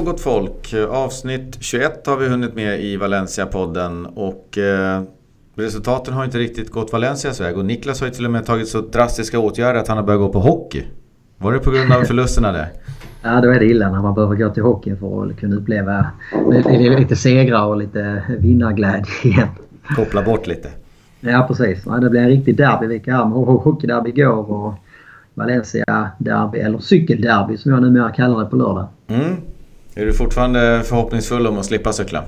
Hallå, gott folk! Avsnitt 21 har vi hunnit med i Valencia-podden och eh, resultaten har inte riktigt gått Valencias väg och Niklas har ju till och med tagit så drastiska åtgärder att han har börjat gå på hockey. Var det på grund av förlusterna det? Ja, då är det illa när man behöver gå till hockeyn för att kunna uppleva lite segrar och lite vinnarglädje igen. Koppla bort lite. Ja, precis. Ja, det blir en riktig derbyvecka här med hockeyderby igår och Valencia-derby, eller cykelderby som jag numera kallar det på lördag. Mm. Är du fortfarande förhoppningsfull om att slippa cykla?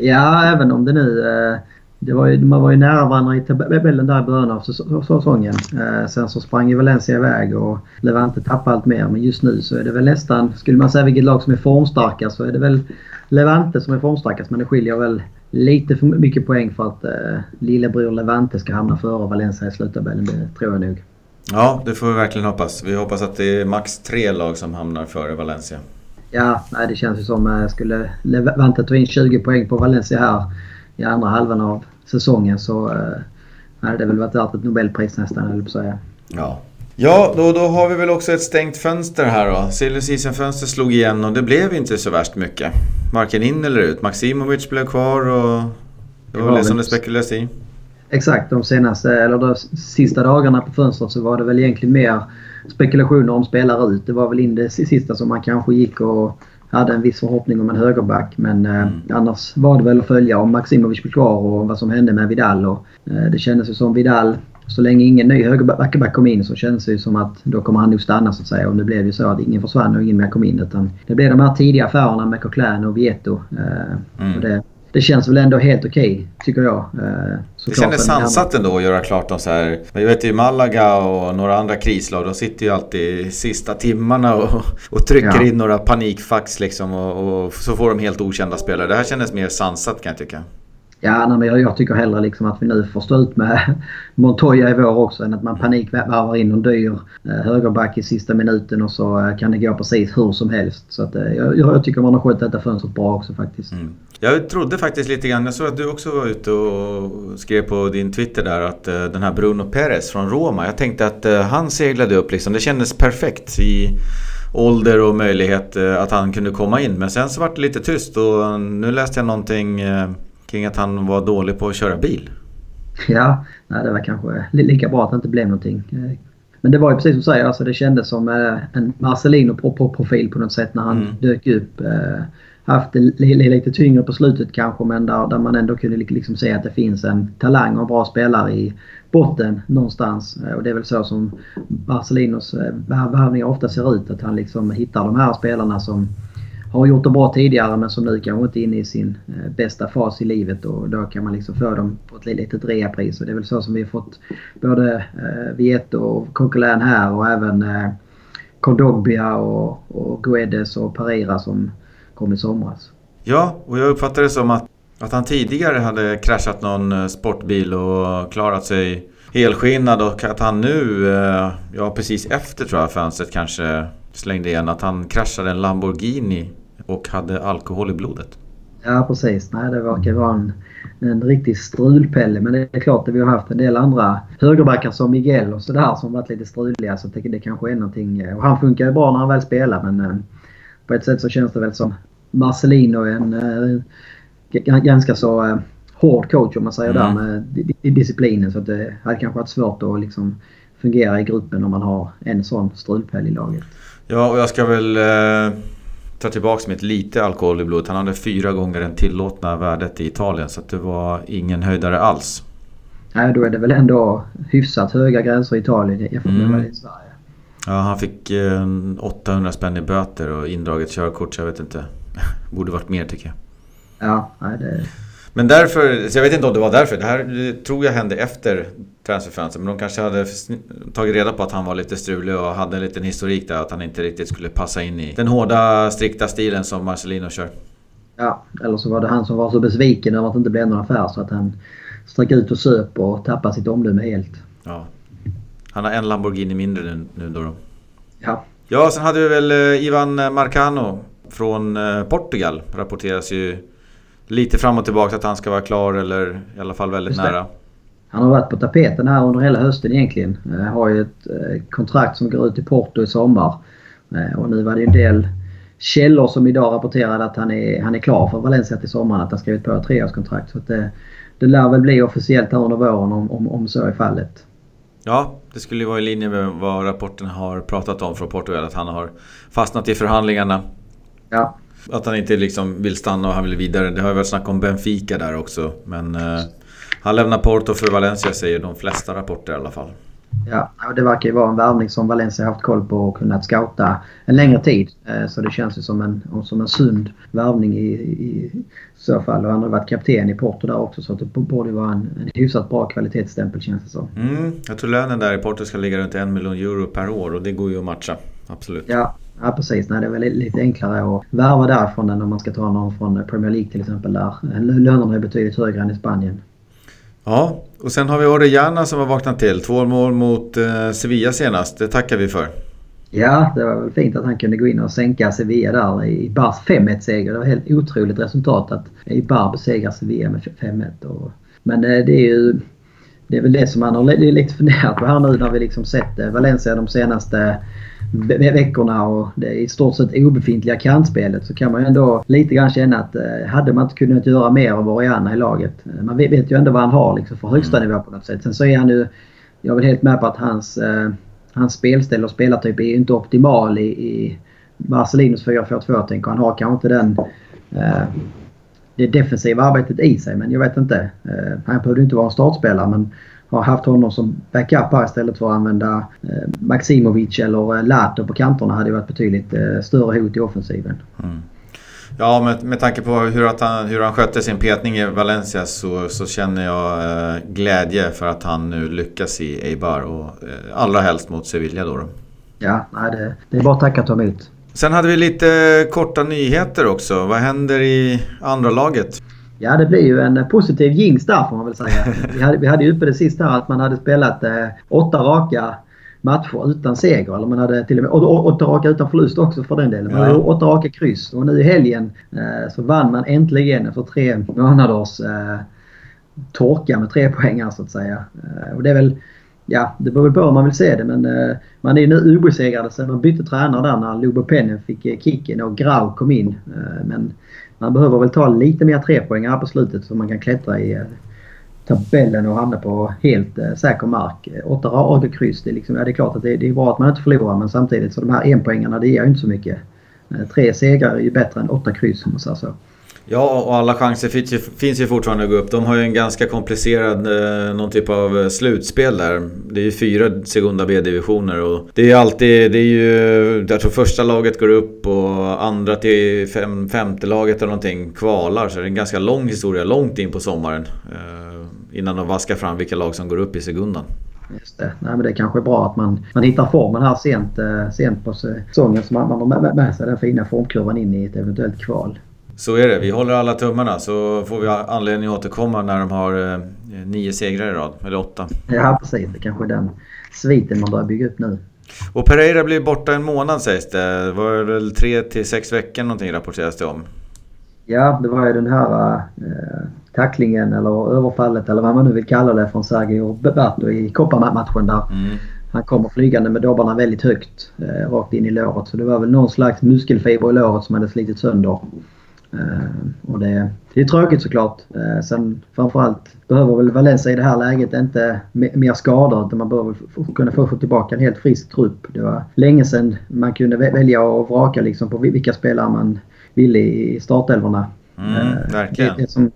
Ja, även om det nu... Eh, det var ju, man var ju nära varandra i tabellen där i början av säsongen. Eh, sen så sprang ju Valencia iväg och Levante tappade allt mer. Men just nu så är det väl nästan... Skulle man säga vilket lag som är formstarkast så är det väl Levante som är formstarkast. Men det skiljer väl lite för mycket poäng för att eh, lillebror Levante ska hamna före Valencia i sluttabellen. Det tror jag nog. Ja, det får vi verkligen hoppas. Vi hoppas att det är max tre lag som hamnar före Valencia. Ja, nej, det känns ju som att eh, skulle Levante ta in 20 poäng på Valencia här i andra halvan av säsongen så eh, hade det väl varit värt ett Nobelpris nästan, höll att säga. Ja. Ja, då, då har vi väl också ett stängt fönster här då. Silly Season-fönstret slog igen och det blev inte så värst mycket. Varken in eller ut. Maximovic blev kvar och det var väl det som det spekulerades i. Exakt, de senaste, eller de sista dagarna på fönstret så var det väl egentligen mer spekulationer om spelare ut. Det var väl in det sista som man kanske gick och hade en viss förhoppning om en högerback. Men eh, mm. annars var det väl att följa om Maximovic blev kvar och vad som hände med Vidal. Och, eh, det kändes ju som Vidal, så länge ingen ny högerback kom in så kändes det ju som att då kommer han nog stanna så att säga. Och nu blev det ju så att ingen försvann och ingen mer kom in. Utan det blev de här tidiga affärerna med Coquelin och Vieto. Eh, mm. och det, det känns väl ändå helt okej, okay, tycker jag. Eh, det kändes sansat ändå att göra klart de så här. Jag vet ju Malaga och några andra krislag. De sitter ju alltid sista timmarna och, och trycker ja. in några panikfax liksom. Och, och, så får de helt okända spelare. Det här kändes mer sansat kan jag tycka. Ja, nej, men jag, jag, tycker hellre liksom att vi nu får stå ut med Montoya i vår också än att man panikvarvar in någon dyr eh, högerback i sista minuten och så eh, kan det gå precis hur som helst. Så att, eh, jag, jag, tycker man har skött detta fönstret bra också faktiskt. Mm. Jag trodde faktiskt lite grann, jag såg att du också var ute och skrev på din Twitter där att uh, den här Bruno Perez från Roma, jag tänkte att uh, han seglade upp liksom. Det kändes perfekt i ålder och möjlighet uh, att han kunde komma in. Men sen så var det lite tyst och nu läste jag någonting kring att han var dålig på att köra bil. Ja, nej, det var kanske lika bra att det inte blev någonting. Men det var ju precis som du säger, alltså det kändes som en Marcelino-profil på något sätt när han mm. dök upp haft det lite tyngre på slutet kanske men där, där man ändå kunde liksom se att det finns en talang och bra spelare i botten någonstans. Eh, och det är väl så som Barcelinos eh, värvningar ofta ser ut. Att han liksom hittar de här spelarna som har gjort det bra tidigare men som nu kanske inte är inne i sin eh, bästa fas i livet och då kan man liksom få dem på ett litet reapris. Och det är väl så som vi har fått både Vieto och Coquelin här och även eh, och, och Guedes och Pereira som kom i somras. Ja, och jag uppfattar det som att, att han tidigare hade kraschat någon eh, sportbil och klarat sig helskinnad och att han nu, eh, ja precis efter tror jag fönstret kanske slängde igen, att han kraschade en Lamborghini och hade alkohol i blodet. Ja precis, nej det verkar vara en, en riktig strulpelle. Men det är klart att vi har haft en del andra högerbackar som Miguel och sådär som varit lite struliga. Så det, det kanske är någonting. Eh, och han funkar ju bra när han väl spelar men på ett sätt så känns det väl som Marcelino en eh, ganska så eh, hård coach om man säger mm. där med disciplinen. Så att det hade kanske varit svårt att liksom fungera i gruppen om man har en sån strulpelle i laget. Ja, och jag ska väl eh, ta tillbaka mitt lite alkohol i blodet. Han hade fyra gånger den tillåtna värdet i Italien så att det var ingen höjdare alls. Nej, då är det väl ändå hyfsat höga gränser i Italien jämfört med mm. i Sverige. Ja, han fick eh, 800 spänn i böter och indraget körkort så jag vet inte. Borde varit mer tycker jag. Ja, nej det... Men därför, så jag vet inte om det var därför. Det här tror jag hände efter transferfönstret. Men de kanske hade tagit reda på att han var lite strulig och hade en liten historik där. Att han inte riktigt skulle passa in i den hårda, strikta stilen som Marcelino kör. Ja, eller så var det han som var så besviken över att det inte blev någon affär så att han stack ut och söp och tappade sitt omdöme helt. Ja. Han har en Lamborghini mindre nu, nu då. Ja. Ja, sen hade vi väl eh, Ivan Marcano från eh, Portugal. Rapporteras ju lite fram och tillbaka att han ska vara klar eller i alla fall väldigt nära. Han har varit på tapeten här under hela hösten egentligen. Han har ju ett eh, kontrakt som går ut i Porto i sommar. Och nu var det en del källor som idag rapporterade att han är, han är klar för Valencia till sommaren. Att han skrivit på ett treårskontrakt. Så det, det lär väl bli officiellt här under våren om, om, om så är fallet. Ja, det skulle ju vara i linje med vad rapporten har pratat om från Portugal. Att han har fastnat i förhandlingarna. Ja. Att han inte liksom vill stanna och han vill vidare. Det har ju varit snack om Benfica där också. Men eh, han lämnar Porto för Valencia säger de flesta rapporter i alla fall. Ja, det verkar ju vara en värvning som Valencia haft koll på och kunnat scouta en längre tid. Eh, så det känns ju som en, som en sund värvning i, i så fall. Och han har varit kapten i Porto där också så det borde vara en, en hyfsat bra kvalitetsstämpel känns det som. Mm, jag tror lönen där i Porto ska ligga runt en miljon euro per år och det går ju att matcha. Absolut. Ja, Ja precis, Nej, det är väl lite enklare att värva därifrån än om man ska ta någon från Premier League till exempel där lönerna är betydligt högre än i Spanien. Ja, och sen har vi Orellana som har vaknat till. Två mål mot eh, Sevilla senast. Det tackar vi för. Ja, det var väl fint att han kunde gå in och sänka Sevilla där i Bars 5-1-seger. Det var helt otroligt resultat att Ibar besegrar Sevilla med 5-1. Men eh, det är ju... Det är väl det som man har lite funderat på här nu när vi liksom sett eh, Valencia de senaste veckorna och det i stort sett obefintliga kantspelet så kan man ju ändå lite grann känna att eh, hade man inte kunnat göra mer av Oriana i laget. Eh, man vet ju ändå vad han har liksom för högsta mm. nivå på något sätt. Sen så är han ju... Jag är väl helt med på att hans, eh, hans spelställ och spelartyp är inte optimal i, i Marcelinos 4-4-2 tänker Han har kanske inte den... Det defensiva arbetet i sig men jag vet inte. Han behövde inte vara en startspelare men har haft honom som backup här istället för att använda eh, Maximovic eller eh, Lato på kanterna hade varit betydligt eh, större hot i offensiven. Mm. Ja, med, med tanke på hur, att han, hur han skötte sin petning i Valencia så, så känner jag eh, glädje för att han nu lyckas i Eibar och eh, allra helst mot Sevilla då. då. Ja, nej, det, det är bara att tacka och ta emot. Sen hade vi lite korta nyheter också. Vad händer i andra laget? Ja, det blir ju en positiv jinx där får man väl säga. Vi hade, vi hade ju uppe det sista att man hade spelat eh, åtta raka matcher utan seger. Eller man hade till och med åtta raka utan förlust också för den delen. Man ja. hade åtta raka kryss. Och nu i helgen eh, så vann man äntligen efter tre månaders eh, torka med tre poäng så att säga. Eh, och det är väl Ja, det beror väl på hur man vill se det men eh, man är nu obesegrade sen man bytte tränare där när Lubo Pennen fick eh, kicken och Grau kom in. Eh, men man behöver väl ta lite mer trepoängare på slutet så man kan klättra i eh, tabellen och hamna på helt eh, säker mark. Åtta raka kryss, det är, liksom, ja, det är klart att det, det, är bra att man inte förlorar men samtidigt så de här enpoängarna det ger ju inte så mycket. Eh, tre segrar är ju bättre än åtta kryss om man säger så. Ja, och alla chanser finns ju, finns ju fortfarande att gå upp. De har ju en ganska komplicerad, eh, någon typ av eh, slutspel där. Det är ju fyra Segunda B-divisioner och det är ju alltid, det är ju, jag tror första laget går upp och andra till fem, femte laget eller någonting kvalar. Så det är en ganska lång historia, långt in på sommaren. Eh, innan de vaskar fram vilka lag som går upp i Segundan. Just det. Nej, men det är kanske är bra att man, man hittar formen här sent, eh, sent på säsongen så man, man har med, med sig den fina formkurvan in i ett eventuellt kval. Så är det. Vi håller alla tummarna så får vi anledning att återkomma när de har eh, nio segrar i rad. Eller åtta. Ja precis. Det kanske är den sviten man börjar bygga upp nu. Och Pereira blir borta en månad sägs det. Det var väl tre till sex veckor någonting rapporteras det om. Ja, det var ju den här eh, tacklingen eller överfallet eller vad man nu vill kalla det från Sergio Bebato i kopparmatchen där. Mm. Han kommer flygande med dobbarna väldigt högt eh, rakt in i låret. Så det var väl någon slags muskelfiber i låret som hade slitit sönder. Eh, och det, det är tråkigt såklart. Eh, sen framförallt behöver väl Valencia i det här läget inte mer skador utan man behöver kunna få tillbaka en helt frisk trupp. Det var länge sedan man kunde välja och vraka liksom på vilka spelare man ville i startelvorna. Mm, eh, verkligen. Det, det, som,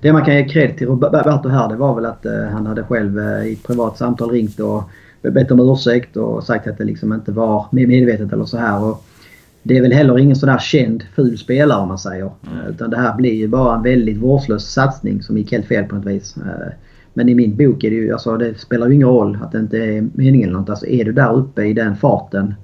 det, man kan ge cred till Roberto här det var väl att han hade själv i ett privat samtal ringt och bett om ursäkt och sagt att det liksom inte var medvetet eller så här. Och det är väl heller ingen sån där känd ful spelare om man säger. Mm. Utan det här blir ju bara en väldigt vårdslös satsning som gick helt fel på något vis. Eh, men i min bok är det ju, alltså det spelar ju ingen roll att det inte är meningen eller något. Alltså är du där uppe i den farten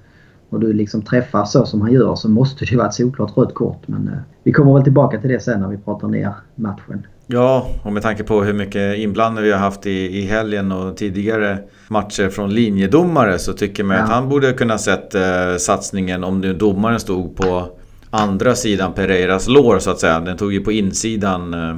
och du liksom träffar så som han gör så måste det ju vara ett solklart rött kort. Men eh, vi kommer väl tillbaka till det sen när vi pratar ner matchen. Ja, och med tanke på hur mycket inblandning vi har haft i, i helgen och tidigare matcher från linjedomare så tycker man ja. att han borde kunna sett eh, satsningen om nu domaren stod på andra sidan Pereiras lår så att säga. Den tog ju på insidan eh,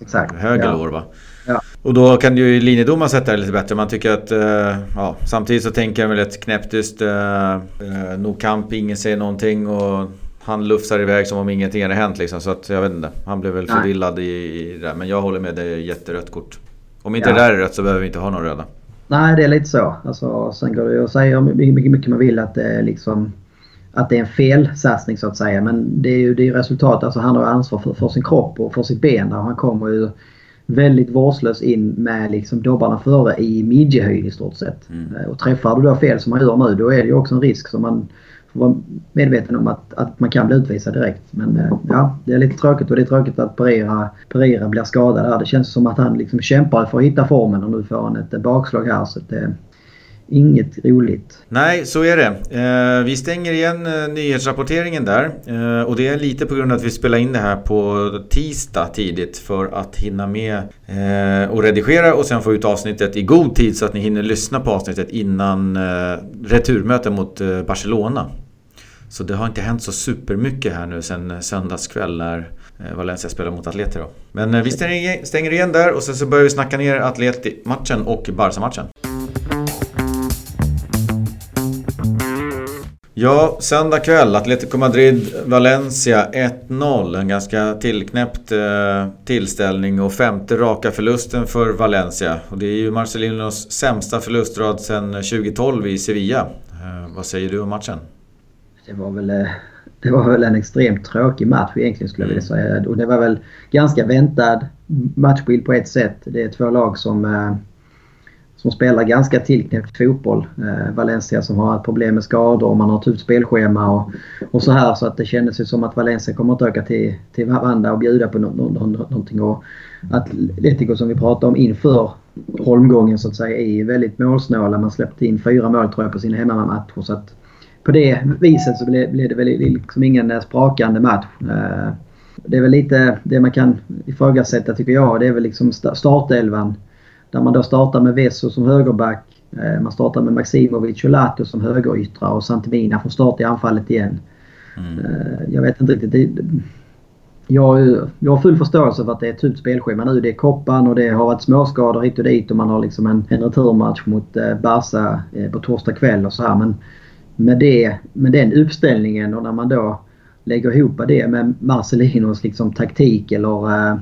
Exakt. höger ja. lår va? Ja. Och då kan ju linjedomaren sätta det lite bättre. Man tycker att... Eh, ja, samtidigt så tänker jag väl ett knäpptyst... Eh, eh, no kamp, ingen säger någonting och han lufsar iväg som om ingenting hade hänt liksom. Så att jag vet inte. Han blev väl förvillad i, i det där. Men jag håller med, det är jätterött kort. Om inte ja. det där är rött så behöver vi inte ha några röda. Nej, det är lite så. Alltså, sen går det ju att säga hur mycket, mycket man vill att det är liksom att det är en felsatsning så att säga. Men det är ju det är resultatet. Alltså han har ansvar för, för sin kropp och för sitt ben där. Han kommer ju väldigt vårdslös in med liksom dobbarna före i midjehöjd i stort sett. Mm. Eh, och träffar du då fel som man gör nu då är det ju också en risk som man får vara medveten om att, att man kan bli utvisad direkt. Men eh, ja, det är lite tråkigt och det är tråkigt att Pereira, Pereira blir skadad här. Det känns som att han liksom kämpar för att hitta formen och nu får han ett bakslag här. Så det, inget roligt. Nej, så är det. Eh, vi stänger igen eh, nyhetsrapporteringen där. Eh, och det är lite på grund av att vi spelar in det här på tisdag tidigt för att hinna med eh, och redigera och sen få ut avsnittet i god tid så att ni hinner lyssna på avsnittet innan eh, returmötet mot eh, Barcelona. Så det har inte hänt så supermycket här nu sen söndagskväll när Valencia spelar mot Atleti då. Men vi stänger igen där och sen så börjar vi snacka ner Atleti-matchen och Barca-matchen. Ja, söndag kväll. Atletico Madrid, Valencia 1-0. En ganska tillknäppt eh, tillställning och femte raka förlusten för Valencia. Och det är ju Marcelinos sämsta förlustrad sedan 2012 i Sevilla. Eh, vad säger du om matchen? Det var väl... Eh, det var väl en extremt tråkig match egentligen skulle jag vilja säga. Och det var väl ganska väntad matchbild på ett sätt. Det är två lag som eh, som spelar ganska tillknäppt fotboll. Eh, Valencia som har ett problem med skador och man har tufft spelschema och, och så här. Så att det kändes ju som att Valencia kommer att åka till, till Vanda och bjuda på no, no, no, någonting. Och Atletico som vi pratade om inför holmgången så att säga är väldigt målsnåla. Man släppte in fyra mål tror jag på sina hemmamatcher. Så att på det viset så blev, blev det väl liksom ingen sprakande match. Eh, det är väl lite det man kan ifrågasätta tycker jag. Det är väl liksom startelvan där man då startar med Vesso som högerback. Eh, man startar med Maximovic och Lato som högeryttrar och Santimina får start i anfallet igen. Mm. Eh, jag vet inte riktigt. jag, jag har full förståelse för att det är ett tufft spelschema nu. Det är koppan och det har varit småskador hit och dit och man har liksom en, en returmatch mot eh, Barca på torsdag kväll och så här. Men med, det, med den uppställningen och när man då lägger ihop det med Marcelinos liksom taktik eller äh,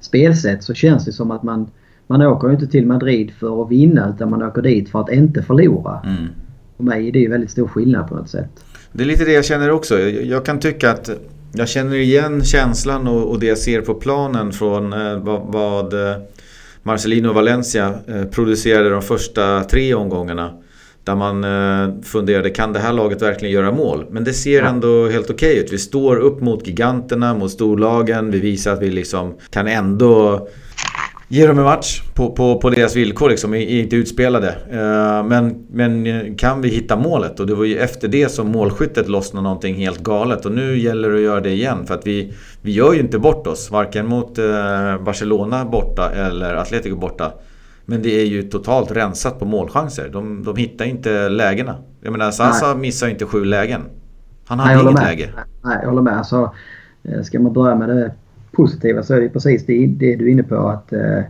spelsätt så känns det som att man man åker inte till Madrid för att vinna utan man åker dit för att inte förlora. Mm. För mig är det ju väldigt stor skillnad på ett sätt. Det är lite det jag känner också. Jag kan tycka att jag känner igen känslan och, det jag ser på planen från eh, vad, vad eh, Marcelino och Valencia eh, producerade de första tre omgångarna. Där man funderade, kan det här laget verkligen göra mål? Men det ser ändå helt okej okay ut. Vi står upp mot giganterna, mot storlagen. Vi visar att vi liksom kan ändå Ge dem en match på, på, på deras villkor liksom, är inte utspelade. Uh, men, men kan vi hitta målet? Och det var ju efter det som målskyttet lossnade någonting helt galet. Och nu gäller det att göra det igen. För att vi, vi gör ju inte bort oss. Varken mot Barcelona borta eller Atletico borta. Men det är ju totalt rensat på målchanser. De, de hittar inte lägena. Jag menar Sasa missar inte sju lägen. Han hade inget med. läge. Nej, jag håller med. Alltså, ska man börja med det positiva så är det precis det, det du är inne på. att eh,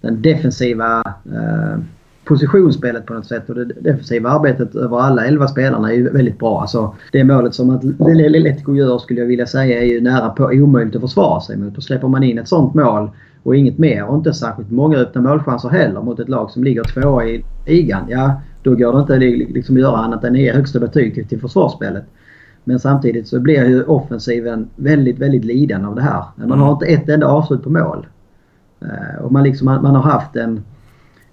Den defensiva eh, positionsspelet på något sätt och det defensiva arbetet över alla 11 spelarna är ju väldigt bra. Alltså, det målet som att Atletico gör skulle jag vilja säga är ju nära på omöjligt att försvara sig mot. Och släpper man in ett sånt mål och inget mer och inte särskilt många öppna målchanser heller mot ett lag som ligger tvåa i ligan. Ja, då går det inte liksom att göra annat än att ge högsta betyg till, till försvarsspelet. Men samtidigt så blir ju offensiven väldigt, väldigt lidande av det här. Man har inte ett enda avslut på mål. Eh, och man, liksom, man, man har haft en,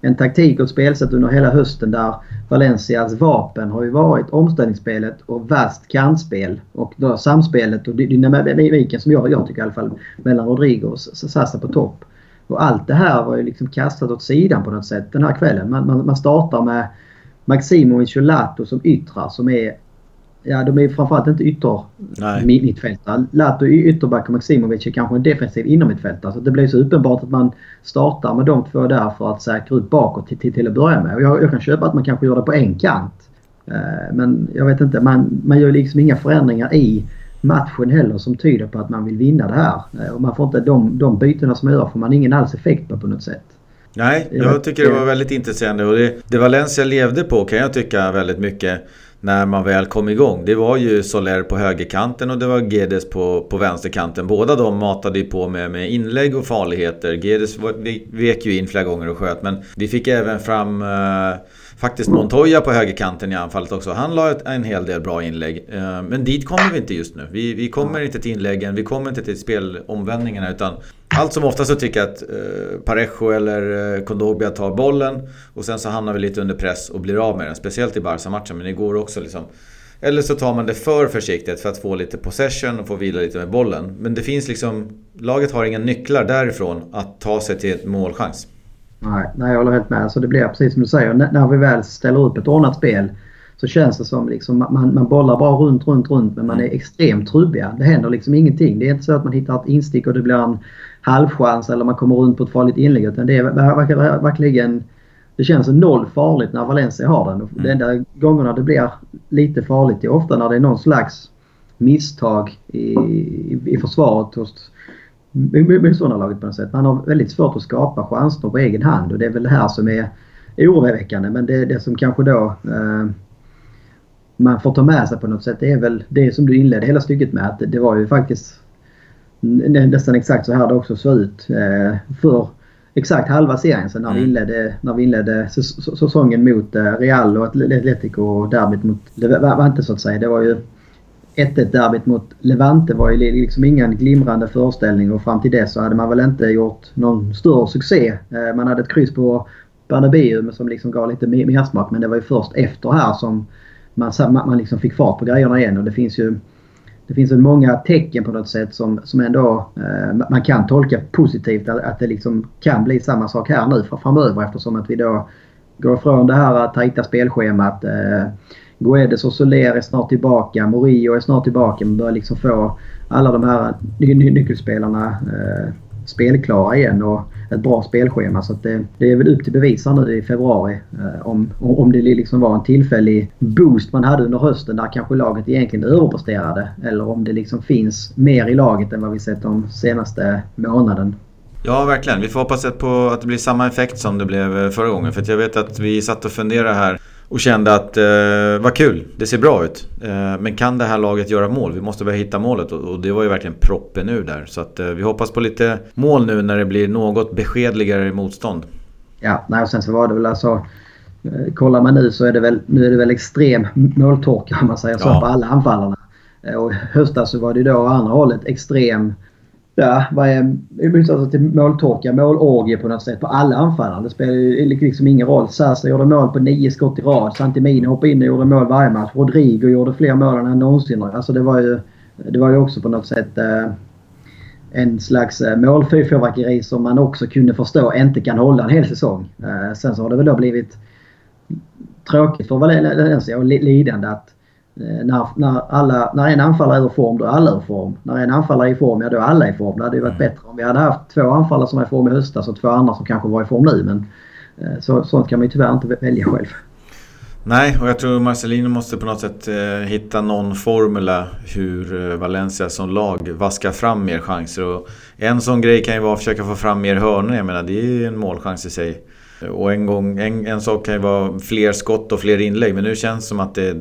en taktik och ett spelsätt under hela hösten där Valencias vapen har ju varit omställningsspelet och vast kantspel. Och då samspelet och dynamiken som jag, jag tycker i alla fall mellan Rodrigo och Sassa på topp. Och allt det här var ju liksom kastat åt sidan på något sätt den här kvällen. Man, man, man startar med Maximovic och Lato som yttrar som är Ja, de är framförallt inte ytter mittfältare. Lato är ytterback och Maximovic är kanske en defensiv innermittfältare. Så det blir så uppenbart att man startar med de två där för att säkra ut bakåt till, till, till att börja med. Och jag, jag kan köpa att man kanske gör det på en kant. Uh, men jag vet inte, man, man gör liksom inga förändringar i matchen heller som tyder på att man vill vinna det här. Uh, och man får inte de, de bytena som man gör får man ingen alls effekt på på något sätt. Nej, jag tycker det var väldigt intressant och det, det Valencia levde på kan jag tycka väldigt mycket när man väl kom igång. Det var ju Soler på högerkanten och det var Gedes på, på vänsterkanten. Båda de matade ju på med, med inlägg och farligheter. Gedes vek ju in flera gånger och sköt men vi fick även fram eh, faktiskt Montoya på högerkanten i anfallet också. Han la en hel del bra inlägg. Eh, men dit kommer vi inte just nu. Vi, vi kommer inte till inläggen, vi kommer inte till spelomvändningarna utan allt som oftast så tycker jag att eh, Parejo eller eh, Kondogbia tar bollen och sen så hamnar vi lite under press och blir av med den. Speciellt i Barca-matchen men det går också liksom eller så tar man det för försiktigt för att få lite possession och få vila lite med bollen. Men det finns liksom... Laget har inga nycklar därifrån att ta sig till ett målchans. Nej, nej, jag håller helt med. Så det blir precis som du säger. När vi väl ställer upp ett ordnat spel så känns det som liksom man, man bollar bara runt, runt, runt men man är extremt trubbiga. Det händer liksom ingenting. Det är inte så att man hittar ett instick och det blir en halvchans eller man kommer runt på ett farligt inlägg. Utan det är verkligen... Det känns noll farligt när Valencia har den. Mm. De enda gångerna det blir lite farligt är ofta när det är någon slags misstag i, i, i försvaret hos motståndarlaget på något sätt. Man har väldigt svårt att skapa chanser på egen hand och det är väl det här som är oroväckande. Men det, det som kanske då eh, man får ta med sig på något sätt det är väl det som du inledde hela stycket med. Att det var ju faktiskt nästan exakt så här det också såg ut eh, för exakt halva serien sen när, mm. vi inledde, när vi inledde säsongen mot eh, Real och Atletico och derbyt mot Levante så att säga. Det var ju 1-1 derbyt mot Levante var ju liksom ingen glimrande föreställning och fram till dess så hade man väl inte gjort någon större succé. Eh, man hade ett kryss på Bernabéu som liksom gav lite mersmak men det var ju först efter här som man, man liksom fick fart på grejerna igen och det finns ju det finns många tecken på något sätt som, som ändå eh, man kan tolka positivt att, att det liksom kan bli samma sak här nu framöver eftersom att vi då går ifrån det här tajta spelschemat. Eh, Guedes och Soler är snart tillbaka. Morio är snart tillbaka. Man börjar liksom få alla de här ny ny nyckelspelarna eh, spelklara igen och ett bra spelschema. Så det, det, är väl upp till bevis nu i februari eh, om, om det liksom var en tillfällig boost man hade under hösten där kanske laget egentligen överpresterade. Eller om det liksom finns mer i laget än vad vi sett de senaste månaden. Ja, verkligen. Vi får hoppas på att det blir samma effekt som det blev eh, förra gången. För jag vet att vi satt och funderade här och kände att eh, vad kul, det ser bra ut. Eh, men kan det här laget göra mål? Vi måste börja hitta målet och, och det var ju verkligen proppen ur där. Så att, eh, vi hoppas på lite mål nu när det blir något beskedligare motstånd. Ja, nej, och sen så var det väl alltså... Eh, kollar man nu så är det väl, nu är det väl extrem måltorka om man säger så ja. på alla anfallarna. Eh, och i höstas så var det då andra hållet extrem Ja, vad är i motsats till måltorka, målorgie på något sätt på alla anfallare. Det spelar ju liksom ingen roll. Sasa gjorde mål på nio skott i rad. Santimini hoppade in och gjorde mål varje match. Rodrigo gjorde fler mål än han någonsin Alltså det var ju, det var ju också på något sätt eh, en slags målfyrverkeri målfyrfyrverkeri som man också kunde förstå inte kan hålla en hel säsong. Eh, sen så har det väl då blivit tråkigt för Valencia och lidande att när, när, alla, när en anfallare är ur form, då är alla ur form. När en anfallare är i form, ja då är alla i form. Det hade ju varit mm. bättre om vi hade haft två anfallare som var i form i höstas och två andra som kanske var i form nu. Men eh, så, sånt kan man ju tyvärr inte välja själv. Nej, och jag tror Marcelino måste på något sätt eh, hitta någon formula hur eh, Valencia som lag vaskar fram mer chanser. Och en sån grej kan ju vara att försöka få fram mer hörnor. Jag menar, det är ju en målchans i sig. Och en, gång, en, en sak kan ju vara fler skott och fler inlägg. Men nu känns det som att det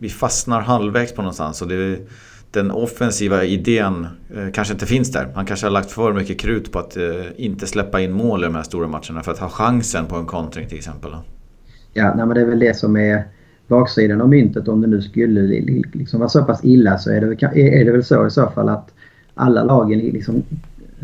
vi fastnar halvvägs på någonstans. Och det, den offensiva idén eh, kanske inte finns där. Han kanske har lagt för mycket krut på att eh, inte släppa in mål i de här stora matcherna för att ha chansen på en kontring till exempel. Ja, nej, men det är väl det som är baksidan av myntet. Om det nu skulle liksom vara så pass illa så är det, väl, är det väl så i så fall att alla lagen liksom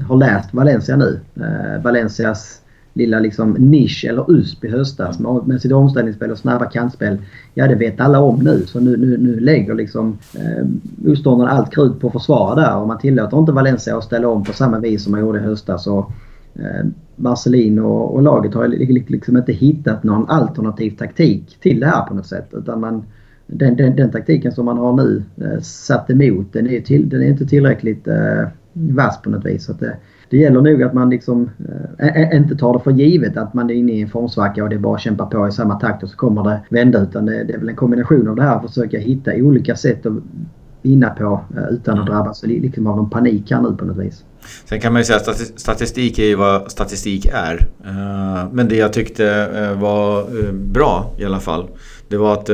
har läst Valencia nu. Eh, Valencias lilla liksom nisch eller USP i höstas med, med sitt omställningsspel och snabba kantspel. Ja, det vet alla om nu. Så nu, nu, nu lägger liksom eh, motståndarna allt krut på att försvara där och man tillåter inte Valencia att ställa om på samma vis som man gjorde i höstas. Och, eh, Marcelin och, och laget har liksom inte hittat någon alternativ taktik till det här på något sätt. Utan man, den, den, den taktiken som man har nu eh, satt emot den är, till, den är inte tillräckligt eh, vass på något vis. Så att det, det gäller nog att man liksom äh, inte tar det för givet att man är inne i en formsvacka och det är bara att kämpa på i samma takt och så kommer det vända. Utan det, det är väl en kombination av det här att försöka hitta olika sätt att vinna på utan att mm. drabbas liksom av någon panik här nu på något vis. Sen kan man ju säga att statistik är ju vad statistik är. Men det jag tyckte var bra i alla fall. Det var att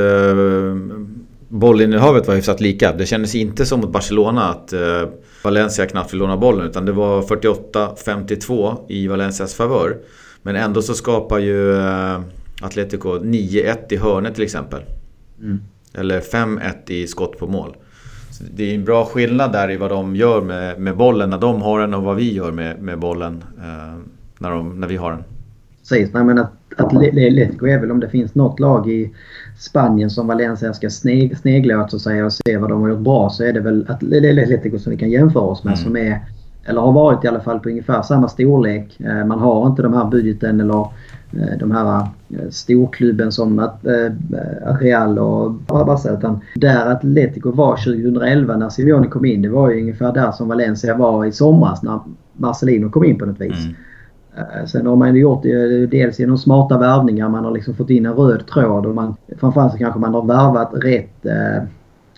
bollinnehavet var hyfsat lika. Det kändes inte som mot Barcelona att Valencia knappt fick låna bollen utan det var 48-52 i Valencias favör. Men ändå så skapar ju uh, Atletico 9-1 i hörnet till exempel. Mm. Eller 5-1 i skott på mål. Så det är en bra skillnad där i vad de gör med, med bollen när de har den och vad vi gör med, med bollen uh, när, de, när vi har den. Precis, nej, men att, att Atletico är väl om det finns något lag i Spanien som Valencia ska sneg, snegla åt så att säga, och se vad de har gjort bra så är det väl Atletico som vi kan jämföra oss med mm. som är eller har varit i alla fall på ungefär samma storlek. Eh, man har inte de här budgeten eller eh, de här eh, storklubben som att, Real och Barca. Utan där Atletico var 2011 när Simeone kom in. Det var ju ungefär där som Valencia var i somras när Marcelino kom in på något vis. Mm. Eh, sen har man gjort det eh, dels genom smarta värvningar. Man har liksom fått in en röd tråd och man, framförallt så kanske man har värvat rätt eh,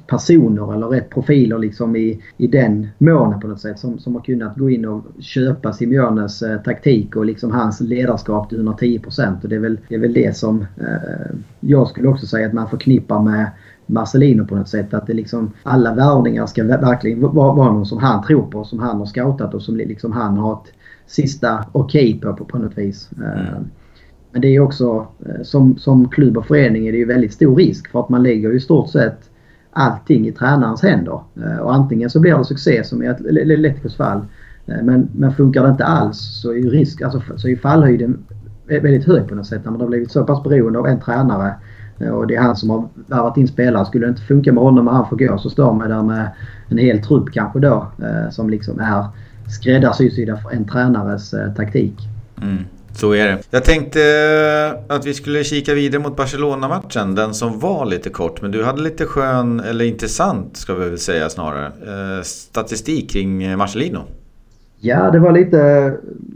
personer eller rätt profiler liksom i, i den månen på något sätt. Som, som har kunnat gå in och köpa Simeones eh, taktik och liksom hans ledarskap till 110 Och det är väl det, är väl det som eh, jag skulle också säga att man förknippar med Marcelino på något sätt. Att det liksom, alla värvningar ska verkligen vara, vara någon som han tror på, som han har scoutat och som liksom han har ett sista okej okay på, på, något vis. Eh, mm. Men det är också eh, som, som klubb och förening är det ju väldigt stor risk för att man lägger i stort sett allting i tränarens händer. Eh, och antingen så blir det succé som i Atleticos fall. Men, men funkar det inte alls så är ju risk, alltså, så är fallhöjden väldigt hög på något sätt när man har blivit så pass beroende av en tränare. Och det är han som har värvat in spelare. Skulle det inte funka med honom och han får gå så står man där med en hel trupp kanske då som liksom är skräddarsydda för en tränares eh, taktik. Mm. Så är det. Jag tänkte eh, att vi skulle kika vidare mot Barcelona-matchen. Den som var lite kort. Men du hade lite skön, eller intressant ska vi väl säga snarare, eh, statistik kring eh, Marcelino. Ja, det var lite,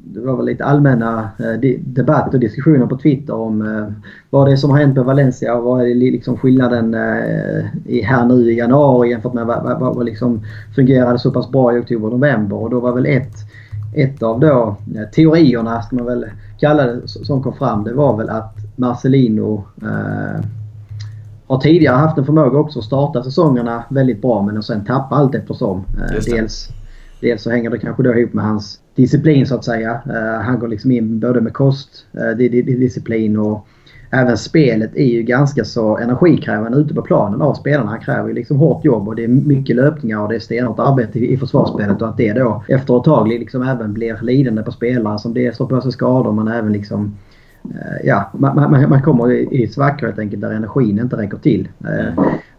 det var väl lite allmänna eh, debatt och diskussioner på Twitter om eh, vad det är som har hänt med Valencia och vad är liksom skillnaden eh, i, här nu i januari jämfört med vad, vad, vad liksom fungerade så pass bra i oktober och november. Och då var väl ett, ett av då, teorierna, ska man väl kalla det, som kom fram det var väl att Marcelino eh, har tidigare haft en förmåga också att starta säsongerna väldigt bra men sen tappa allt eftersom. Eh, dels Dels så hänger det kanske då ihop med hans disciplin så att säga. Uh, han går liksom in både med kostdisciplin eh, uh, och även spelet är ju ganska så energikrävande ute på planen av spelarna. Han kräver ju liksom hårt jobb och det är mycket löpningar och det är stenhårt arbete i, försvarsspelet och att det då efter ett tag liksom även blir lidande på spelare som dels står på sig skador men även liksom uh, Ja, man, man, man kommer i, i svackor helt enkelt där energin inte räcker till.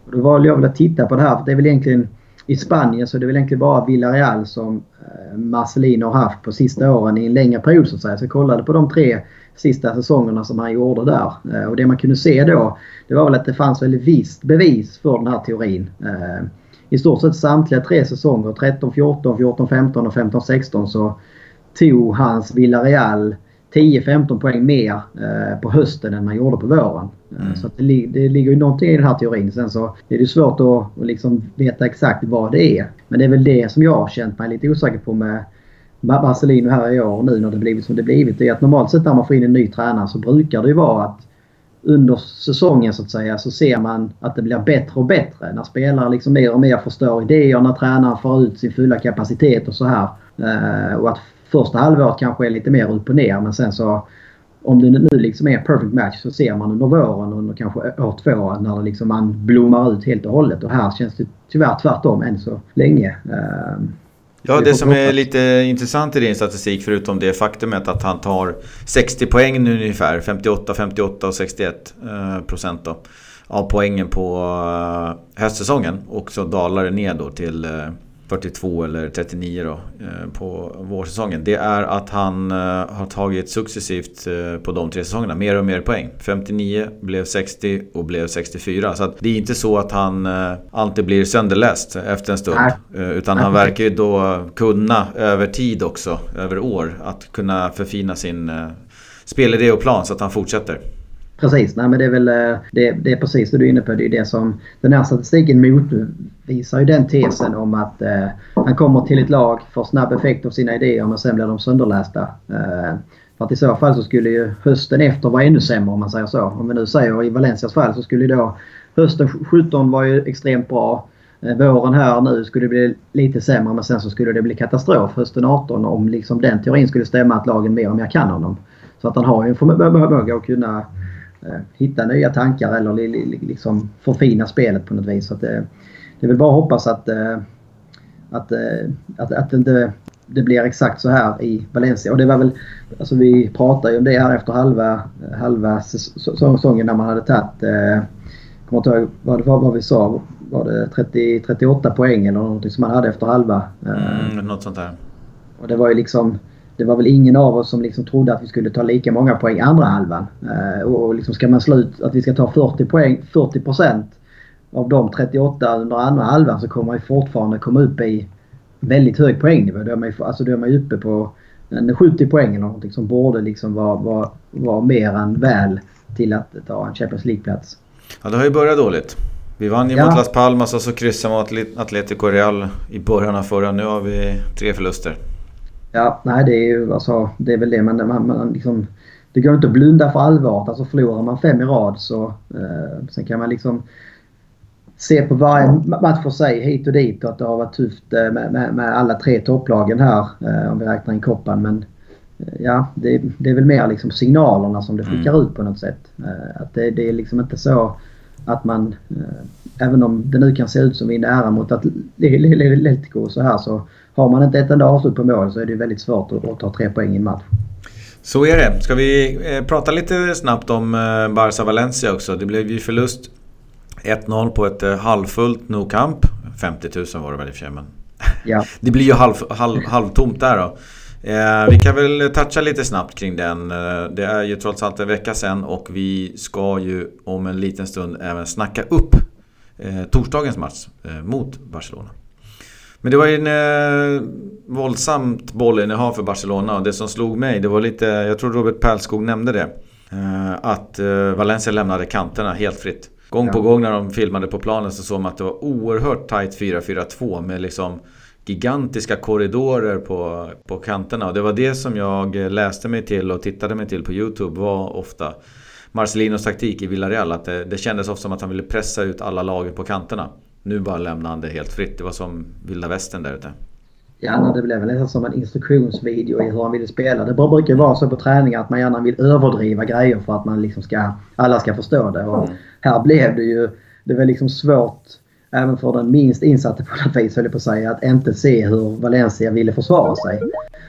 Och då valde jag väl att titta på det här för det är väl egentligen i Spanien så är det väl egentligen bara Villarreal som eh, Marcelino har haft på sista åren i en längre period så att säga. Så jag kollade på de tre sista säsongerna som han gjorde där. Eh, och det man kunde se då det var väl att det fanns väl visst bevis för den här teorin. Eh, I stort sett samtliga tre säsonger, 13, 14, 14, 15 och 15, 16 så tog hans Villarreal 10-15 poäng mer eh, på hösten än man gjorde på våren. Eh, mm. Så det, det, ligger ju någonting i den här teorin. Sen så är det svårt att, att liksom veta exakt vad det är. Men det är väl det som jag har känt mig lite osäker på med Marcelino här i år nu när det blivit som det blivit. Det är att normalt sett när man får in en ny tränare så brukar det ju vara att under säsongen så att säga så ser man att det blir bättre och bättre. När spelare liksom mer och mer förstår idéer, när tränaren får ut sin fulla kapacitet och så här. Eh, och att första halvåret kanske är lite mer upp och ner men sen så om det nu liksom är perfect match så ser man under våren under kanske år två när det liksom man blommar ut helt och hållet. Och här känns det tyvärr tvärtom än så länge. Ehm, ja, det som är lite intressant i din statistik förutom det faktumet att han tar 60 poäng nu ungefär. 58, 58 och 61 eh, procent då, av poängen på eh, höstsäsongen. Och så dalar det ner då till eh, 42 eller 39 då eh, på vårsäsongen. Det är att han eh, har tagit successivt eh, på de tre säsongerna mer och mer poäng. 59 blev 60 och blev 64. Så det är inte så att han alltid blir sönderläst efter en stund. Utan han verkar ju då kunna över tid också, över år, att kunna förfina sin spelidé och plan så att han fortsätter. Precis, nej men det är väl eh, det, det, är precis det du är inne på. Det är det som den här statistiken motvisar ju den tesen om att eh, han kommer till ett lag, får snabb effekt av sina idéer men sen blir de sönderlästa. Eh, För att i så fall så skulle ju hösten efter vara ännu sämre om man säger så. Om vi nu säger i Valencias fall så skulle då hösten 17 var ju extremt bra. Eh, våren här nu skulle det bli lite sämre men sen så skulle det bli katastrof hösten 18 om liksom den teorin skulle stämma att lagen mer och mer kan honom. Så att han har ju en förmåga att kunna hitta nya tankar eller li, li, liksom förfina spelet på något vis. Så det, det är väl bara att hoppas att, eh, att, eh, att, att det inte det blir exakt så här i Valencia. Och det var väl, alltså vi pratade ju om det här efter halva, halva säsongen när man hade tagit, eh, kommer inte ihåg vad, vad, vad vi sa, var det 30, 38 poäng eller någonting som man hade efter halva. Eh, mm, något sånt där. Och det var ju liksom, det var väl ingen av oss som liksom trodde att vi skulle ta lika många poäng andra halvan. Eh, och liksom ska man slå ut att vi ska ta 40 poäng, 40 procent av de 38 under andra halvan så kommer man fortfarande komma upp i väldigt hög poängnivå. Då är man, alltså då är man ju uppe på 70 poäng eller någonting som borde liksom vara, vara, vara mer än väl till att ta en Champions League-plats. Ja, det har ju börjat dåligt. Vi vann ju ja. mot Las Palmas och så kryssade mot Atletico Real i början av förra. Nu har vi tre förluster. Ja, nej det är ju alltså, det är väl det. Men man, man liksom, det går inte att blunda för allvaret. Alltså förlorar man fem i rad så eh, sen kan man liksom se på varje match för sig hit och dit och att det har varit tufft eh, med, med, med alla tre topplagen här eh, om vi räknar in koppan. Men eh, ja, det, det, är väl mer liksom signalerna som det mm. skickar ut på något sätt. Att det, det är liksom inte så att man, även om det nu kan se ut som vi är nära mot Atletico och så här så har man inte ett enda avslut på mål så är det väldigt svårt att, ta tre poäng i en match. Så är det. Ska vi prata lite snabbt om Barca Valencia också? Det blev ju förlust 1-0 på ett eh, halvfullt No Camp. 50 000 var det väl i och för sig men... Ja. det blir ju halv, halv, halvtomt där då. Eh, vi kan väl toucha lite snabbt kring den. Eh, det är ju trots allt en vecka sedan och vi ska ju om en liten stund även snacka upp eh, torsdagens match eh, mot Barcelona. Men det var ju en eh, våldsamt bollinnehav för Barcelona och det som slog mig det var lite, jag tror Robert Pärlskog nämnde det. Eh, att eh, Valencia lämnade kanterna helt fritt. Gång på gång när de filmade på planen så såg man att det var oerhört tight 4-4-2 med liksom gigantiska korridorer på, på kanterna. Och det var det som jag läste mig till och tittade mig till på YouTube var ofta Marcelinos taktik i Villarreal. Att det, det kändes ofta som att han ville pressa ut alla lagen på kanterna. Nu bara lämnade han det helt fritt. Det var som vilda västern där ute. Ja, det blev nästan som en instruktionsvideo i hur han ville spela. Det brukar vara så på träningar att man gärna vill överdriva grejer för att man liksom ska, alla ska förstå det. Och här blev det ju... Det var liksom svårt även för den minst insatte på något vis, höll jag på att säga, att inte se hur Valencia ville försvara sig.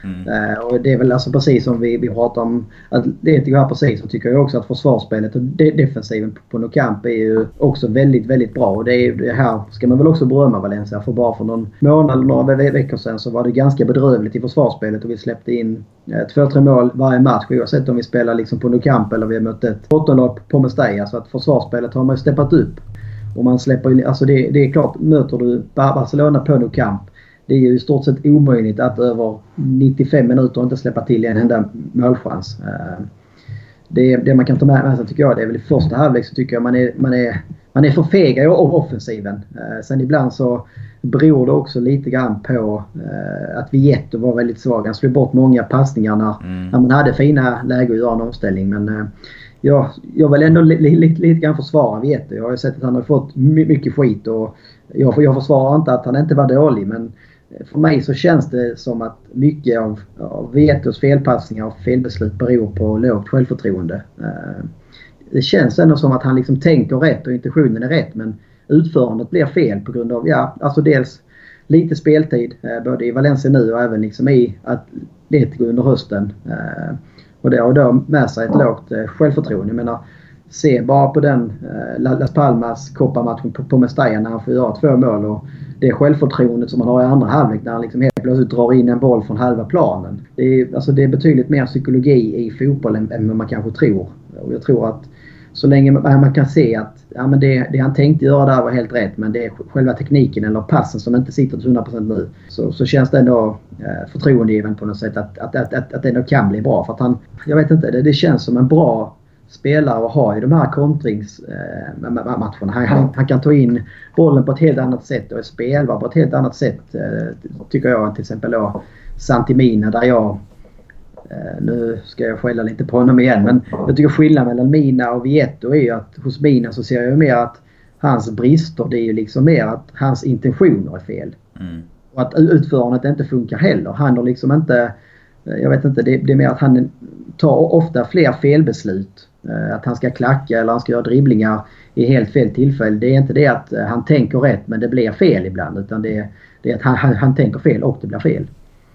Mm. Uh, och det är väl alltså precis som vi, vi pratar om Atletico här precis så tycker jag också att försvarsspelet och de, defensiven på, på Nou Camp är ju också väldigt, väldigt bra. Och det, är, det här ska man väl också berömma Valencia för bara för någon månad eller några veckor sedan så var det ganska bedrövligt i försvarsspelet och vi släppte in eh, uh, två, tre mål varje match oavsett om vi spelar liksom på Nou Camp eller vi har mött ett bottenlag på Mestalla. Så att försvarsspelet har man ju steppat upp. Och man släpper alltså det, det är klart, möter du Barcelona på Nou Camp. Det är ju i stort sett omöjligt att över 95 minuter inte släppa till en enda målchans. Eh, det, det man kan ta med sig tycker jag, det är väl i första halvlek så tycker jag man är, man är, man är för fega i offensiven. Eh, sen ibland så beror det också lite grann på eh, att Vieto var väldigt svag. Han slog bort många passningar när, mm. när man hade fina lägen att göra en omställning. Men jag, jag vill ändå lite, lite, lite grann försvara Viete. Jag har ju sett att han har fått mycket skit och jag, jag försvarar inte att han inte var dålig men för mig så känns det som att mycket av, av Vietos felpassningar och felbeslut beror på lågt självförtroende. Eh, det känns ändå som att han liksom tänker rätt och intentionen är rätt men utförandet blir fel på grund av, ja, alltså dels lite speltid eh, både i Valencia nu och även liksom i Atletico under hösten. Eh, och det har då med sig ett lågt självförtroende. Jag menar, se bara på den eh, Las Palmas kopparmatchen på, på Mestalla när han får göra två mål. Och det självförtroendet som han har i andra halvlek när han liksom helt plötsligt drar in en boll från halva planen. Det är, alltså det är betydligt mer psykologi i fotboll än, än vad man kanske tror. Och jag tror att så länge man kan se att ja, men det, det han tänkte göra där var helt rätt men det är själva tekniken eller passen som inte sitter till 100% nu. Så, så känns det ändå eh, förtroendegivande på något sätt att, att, att, att, att det ändå kan bli bra. För att han, jag vet inte, det, det känns som en bra spelare att ha i de här kontringsmatcherna. Eh, han, han, han, kan ta in bollen på ett helt annat sätt och är spelbar på ett helt annat sätt eh, tycker jag till exempel då Santimina där jag Eh, nu ska jag skälla lite på honom igen men jag tycker skillnaden mellan Mina och Vietto är ju att hos Mina så ser jag mer att hans brister det är ju liksom mer att hans intentioner är fel. Mm. Och att utförandet inte funkar heller. Han har liksom inte... Jag vet inte, det, det är mer att han tar ofta fler felbeslut. Eh, att han ska klacka eller han ska göra dribblingar i helt fel tillfälle. Det är inte det att eh, han tänker rätt men det blir fel ibland utan det, det är att han, han, han tänker fel och det blir fel.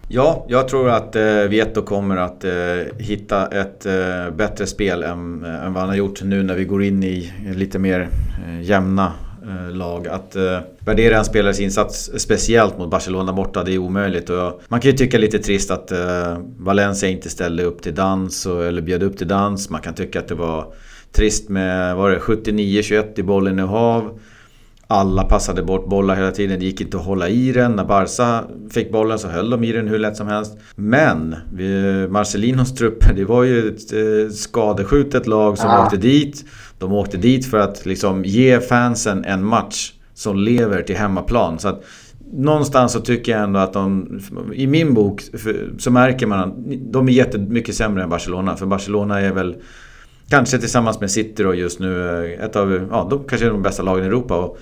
Ja, jag tror att eh, Vieto kommer att eh, hitta ett eh, bättre spel än, eh, än vad han har gjort nu när vi går in i lite mer eh, jämna Eh, lag. Att eh, värdera en spelares insats speciellt mot Barcelona borta, det är omöjligt. Och man kan ju tycka lite trist att eh, Valencia inte ställde upp till dans och, eller bjöd upp till dans. Man kan tycka att det var trist med, var det 79-21 i bollen i hav. Alla passade bort bollar hela tiden. Det gick inte att hålla i den. När Barca fick bollen så höll de i den hur lätt som helst. Men Marcelinos trupper, det var ju ett eh, skadeskjutet lag som ah. åkte dit. De åkte dit för att liksom ge fansen en match som lever till hemmaplan. Så att någonstans så tycker jag ändå att de... I min bok så märker man att de är jättemycket sämre än Barcelona. För Barcelona är väl Kanske tillsammans med City då just nu eh, ett av, ja, de kanske är de bästa lagen i Europa. Och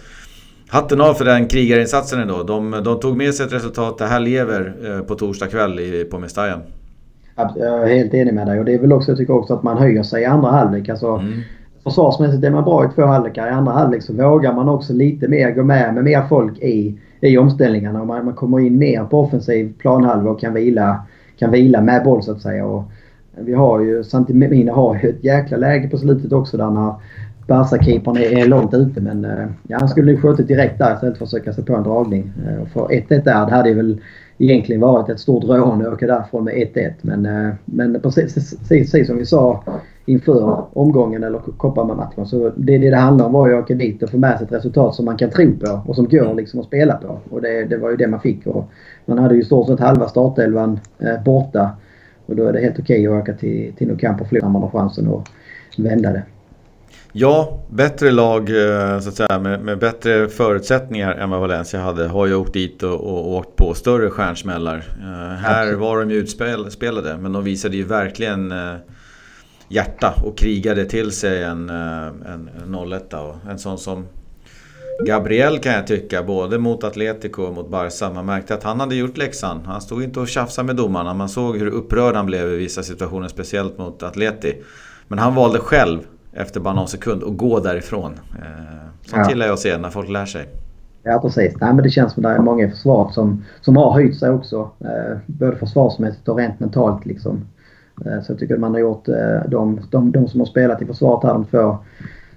hatten av för den krigarinsatsen ändå. De, de tog med sig ett resultat. Det här lever eh, på torsdag kväll i, på Mestajan. Jag är helt enig med dig och det är väl också, jag tycker också att man höjer sig i andra halvlek. Alltså, mm. Försvarsmässigt är man bra i två halvlekar. I andra halvlek så vågar man också lite mer gå med med mer folk i, i omställningarna. Och man, man kommer in mer på offensiv planhalva och kan vila, kan vila med boll så att säga. Och vi har ju, Santimina har ju ett jäkla läge på slutet också där när Barca-keepern är, långt ute. Men eh, ja, han skulle nog skjutit direkt där istället för att försöka sig på en dragning. Eh, för 1-1 där, det hade ju väl egentligen varit ett stort rån att åka därifrån med 1-1. Men, eh, men precis, precis som vi sa inför omgången eller Kopparmatchen. Så det, det det handlar om var ju att åka dit och få med sig ett resultat som man kan tro på och som går liksom att spela på. Och det, det var ju det man fick. Och man hade ju stort sett halva startelvan borta. Och då är det helt okej okay att åka till, till Nou Camp och förlora när man har chansen att vända det. Ja, bättre lag eh, så att säga, med, med, bättre förutsättningar än vad Valencia hade har ju åkt dit och, och åkt på större stjärnsmällar. Uh, här var de ju utspelade men de visade ju verkligen uh, hjärta och krigade till sig en, en, en 01 och en sån som Gabriel kan jag tycka, både mot Atletico och mot Barca. Man märkte att han hade gjort läxan. Han stod inte och tjafsade med domarna. Man såg hur upprörd han blev i vissa situationer, speciellt mot Atleti. Men han valde själv, efter bara någon sekund, att gå därifrån. Eh, sånt ja. gillar jag att se, när folk lär sig. Ja precis. Nej, men det känns som att det är många i försvaret som, som har höjt sig också. Eh, både försvarsmässigt och rent mentalt liksom. Eh, så jag tycker att man har gjort de, de, de som har spelat i försvaret här de två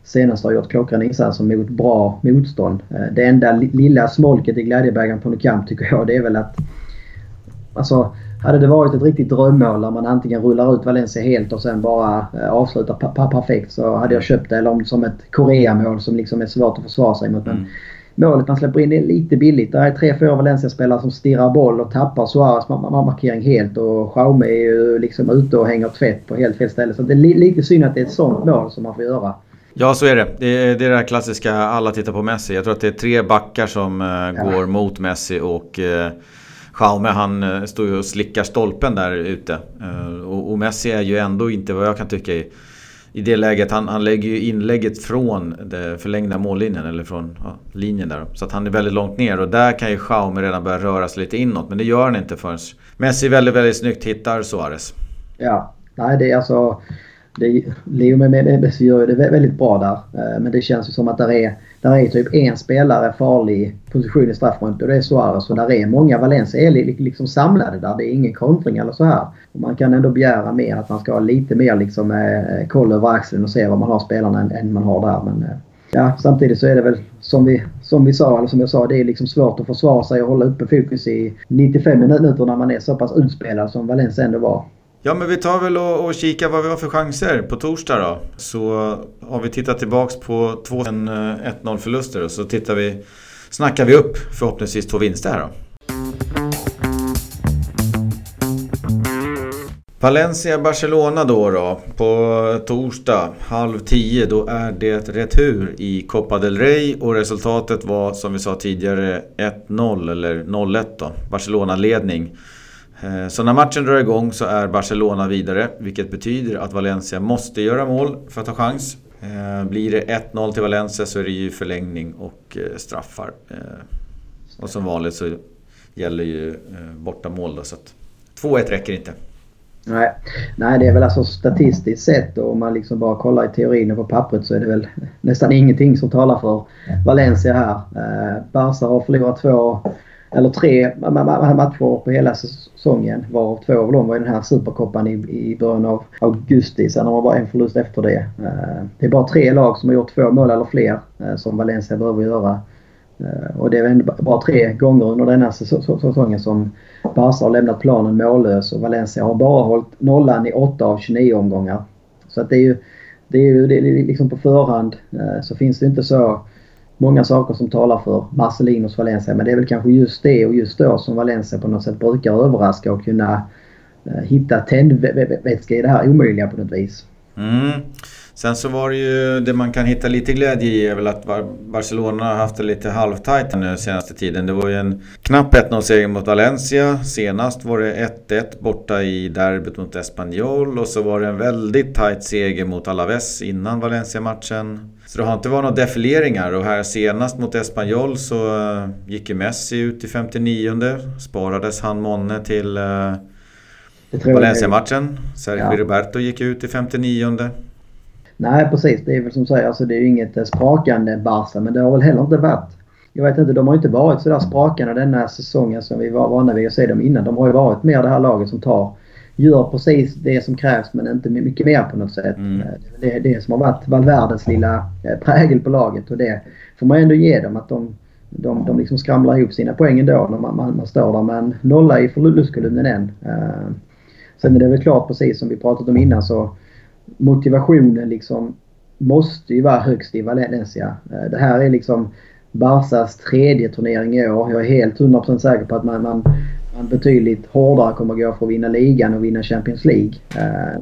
senast har gjort klockren insatser mot bra motstånd. Eh, det enda lilla smolket i glädjebägaren på Nukamp tycker jag det är väl att... Alltså, hade det varit ett riktigt drömmål där man antingen rullar ut Valencia helt och sen bara eh, avslutar perfekt så hade jag köpt det. Eller om som ett Korea-mål som liksom är svårt att försvara sig mot. Men mm. målet man släpper in är lite billigt. Det är tre, fyra Valencia-spelare som stirrar boll och tappar Suarez markering helt. Och Jaume är ju liksom ute och hänger tvätt på helt fel ställe. Så det är lite synd att det är ett sånt mål som man får göra. Ja, så är det. Det är det där klassiska, alla tittar på Messi. Jag tror att det är tre backar som eh, ja. går mot Messi och eh, Jaume han eh, står ju och slickar stolpen där ute. Och, och, Messi är ju ändå inte vad jag kan tycka i, i det läget. Han, han lägger ju inlägget från den förlängda mållinjen eller från ja, linjen där. Så att han är väldigt långt ner och där kan ju Jaume redan börja röra sig lite inåt. Men det gör han inte förrän Messi väldigt, väldigt snyggt hittar Suarez. Ja, nej det är alltså det, Leo Messi gör det väldigt bra där. Eh, men det känns ju som att där är, där är typ en spelare farlig position i straffområdet och det är Suarez. Och där är många Valencia är liksom samlade där. Det är ingen kontring eller så här. Och man kan ändå begära mer att man ska ha lite mer liksom, eh, koll över axeln och se vad man har spelarna än, än man har där. Men, eh, ja, samtidigt så är det väl som vi, som vi sa, eller som jag sa, det är liksom svårt att försvara sig och hålla uppe fokus i 95 minuter när man är så pass utspelad som Valencia ändå var. Ja men vi tar väl och, och kikar vad vi har för chanser på torsdag då. Så har vi tittat tillbaks på två 1-0 eh, förluster och så tittar vi, snackar vi upp förhoppningsvis två vinster här då. Valencia-Barcelona då, då på torsdag halv tio. Då är det retur i Copa del Rey och resultatet var som vi sa tidigare 1-0 eller 0-1 då. Barcelona-ledning. Eh, så när matchen drar igång så är Barcelona vidare, vilket betyder att Valencia måste göra mål för att ha chans. Eh, blir det 1-0 till Valencia så är det ju förlängning och eh, straffar. Och som vanligt så gäller ju bortamål då, så att 2-1 räcker inte. Nej. Nej, det är väl alltså statistiskt sett och om man liksom bara kollar i teorin och på pappret så är det väl nästan ingenting som talar för Valencia här. Barca har förlorat två eller tre matcher på hela säsongen. Varav två av dem var i den här superkoppan i, i början av augusti. Sen har man bara en förlust efter det. Eh, det är bara tre lag som har gjort två mål eller fler eh, som Valencia behöver göra. Eh, och det är bara tre gånger under denna säsongen som Barca har lämnat planen mållös och Valencia har bara hållit nollan i 8 av 29 omgångar. Så att det är ju, det är ju det är liksom på förhand så finns det inte så många saker som talar för Marcelinos Valencia. Men det är väl kanske just det och just då som Valencia på något sätt brukar överraska och kunna eh, hitta tändvätska i det här omöjliga på något vis. Mm. Sen så var det ju det man kan hitta lite glädje i är väl att Barcelona har haft det lite halvtajt nu senaste tiden. Det var ju en knapp 1-0-seger mot Valencia. Senast var det 1-1 borta i derbyt mot Espanyol. Och så var det en väldigt tajt seger mot Alaves innan Valencia-matchen. Så det har inte varit några defileringar och här senast mot Espanyol så eh, gick ju Messi ut i 59 Sparades han månne till eh, Valencia-matchen. Sergio ja. Roberto gick ut i 59 Nej precis, det är väl som säger, alltså det är ju inget eh, sprakande Barca men det har väl heller inte varit jag vet inte, de har inte varit sådär sprakande denna säsongen som vi var vana vid att se dem innan. De har ju varit mer det här laget som tar gör precis det som krävs men inte mycket mer på något sätt. Mm. Eh, det är det som har varit Valverdes lilla eh, prägel på laget och det får man ändå ge dem att de, de, de liksom skramlar ihop sina poäng ändå när man, man, man står där med en nolla i förlustkolumnen än. Sen är det väl klart precis som vi pratat om innan så motivationen liksom måste ju vara högst i Valencia. Eh, det här är liksom Barsas tredje turnering i år. Jag är helt 100% säker på att man, man man betydligt hårdare kommer gå för att vinna ligan och vinna Champions League. Eh,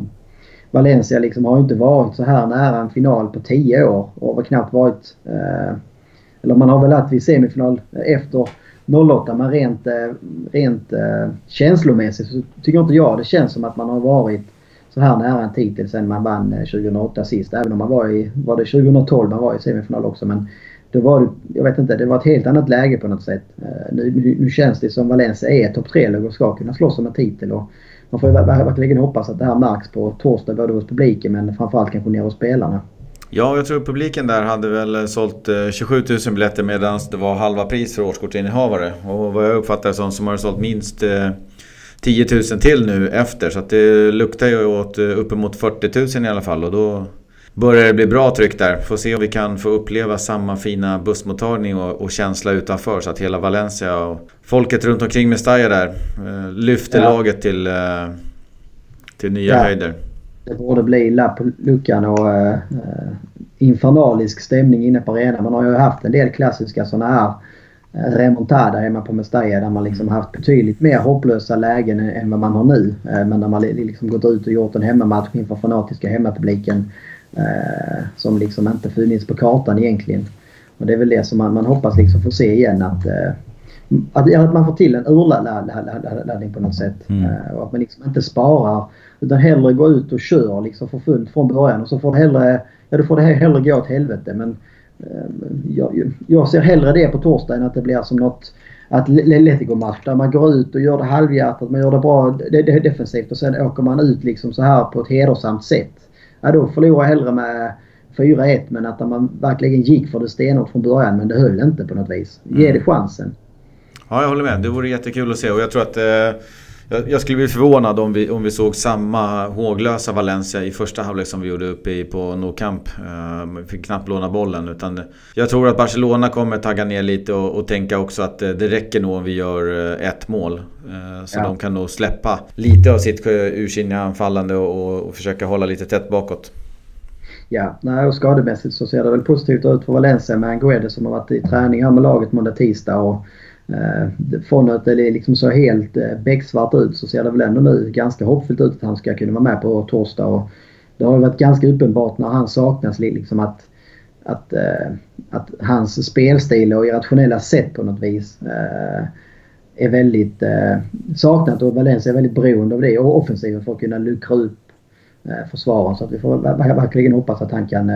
Valencia liksom har inte varit så här nära en final på 10 år och har knappt varit... Eh, eller man har väl varit vid semifinal efter 08 men rent, eh, rent eh, känslomässigt så tycker inte jag det känns som att man har varit så här nära en titel sen man vann eh, 2008 sist. Även om man var i, var det 2012 man var i semifinal också men då var det, jag vet inte, det var ett helt annat läge på något sätt. Nu, nu, känns det som Valencia är topp 3-lag och ska kunna slåss om en titel. Och man får verkligen hoppas att det här märks på torsdag både hos publiken men framförallt kanske nere hos spelarna. Ja, jag tror publiken där hade väl sålt 27 000 biljetter medan det var halva pris för årskortsinnehavare. Och vad jag uppfattar som så har sålt minst 10 000 till nu efter. Så att det luktar ju åt uppemot 40 000 i alla fall. Och då börjar det bli bra tryck där. Får se om vi kan få uppleva samma fina bussmottagning och, och känsla utanför så att hela Valencia och folket runt omkring Mestalla där eh, lyfter ja. laget till, eh, till nya ja. höjder. Det borde bli lapp på luckan och eh, infernalisk stämning inne på arenan. Man har ju haft en del klassiska sådana här eh, remontada hemma på Mestalla där man liksom haft betydligt mer hopplösa lägen än vad man har nu. Eh, men där man liksom gått ut och gjort en hemmamatch inför fanatiska hemmapubliken Eh, som liksom inte funnits på kartan egentligen. Och det är väl det som man, man hoppas liksom få se igen att, eh, att, att man får till en urladdning på något sätt. Mm. Eh, och att man liksom inte sparar utan hellre går ut och kör liksom för fullt från början och så får det hellre, ja då får det hellre gå åt helvete. Men jag, jag ser hellre det på torsdag än att det blir som något Atletico-match där man går ut och gör det halvhjärtat, man gör det bra defensivt och sen åker man ut liksom så här på ett hedersamt sätt ja, då förlorar jag hellre med 4-1 men att man verkligen gick för det stenhårt från början men det höll inte på något vis. Ge mm. det chansen. Ja, jag håller med. Det vore jättekul att se och jag tror att eh, jag, skulle bli förvånad om vi, om vi såg samma håglösa Valencia i första halvlek som vi gjorde uppe i, på No Camp. Uh, vi fick knappt låna bollen. Utan jag tror att Barcelona kommer tagga ner lite och, och tänka också att det, det räcker nog om vi gör uh, ett mål. Så ja. de kan nog släppa lite av sitt ursinniga anfallande och, och, försöka hålla lite tätt bakåt. Ja, nej, och skademässigt så ser det väl positivt ut för Valencia med Guede som har varit i träning här med laget måndag, tisdag. Och Eh, Eh, från att det liksom så helt eh, becksvart ut så ser det väl ändå nu ganska hoppfullt ut att han ska kunna vara med på torsdag. Och det har varit ganska uppenbart när han saknas liksom att, att, eh, att hans spelstil och irrationella sätt på något vis är väldigt saknat och Valencia är väldigt beroende av det och offensiven för att kunna luckra upp försvaren. Så att vi får verkligen hoppas att han kan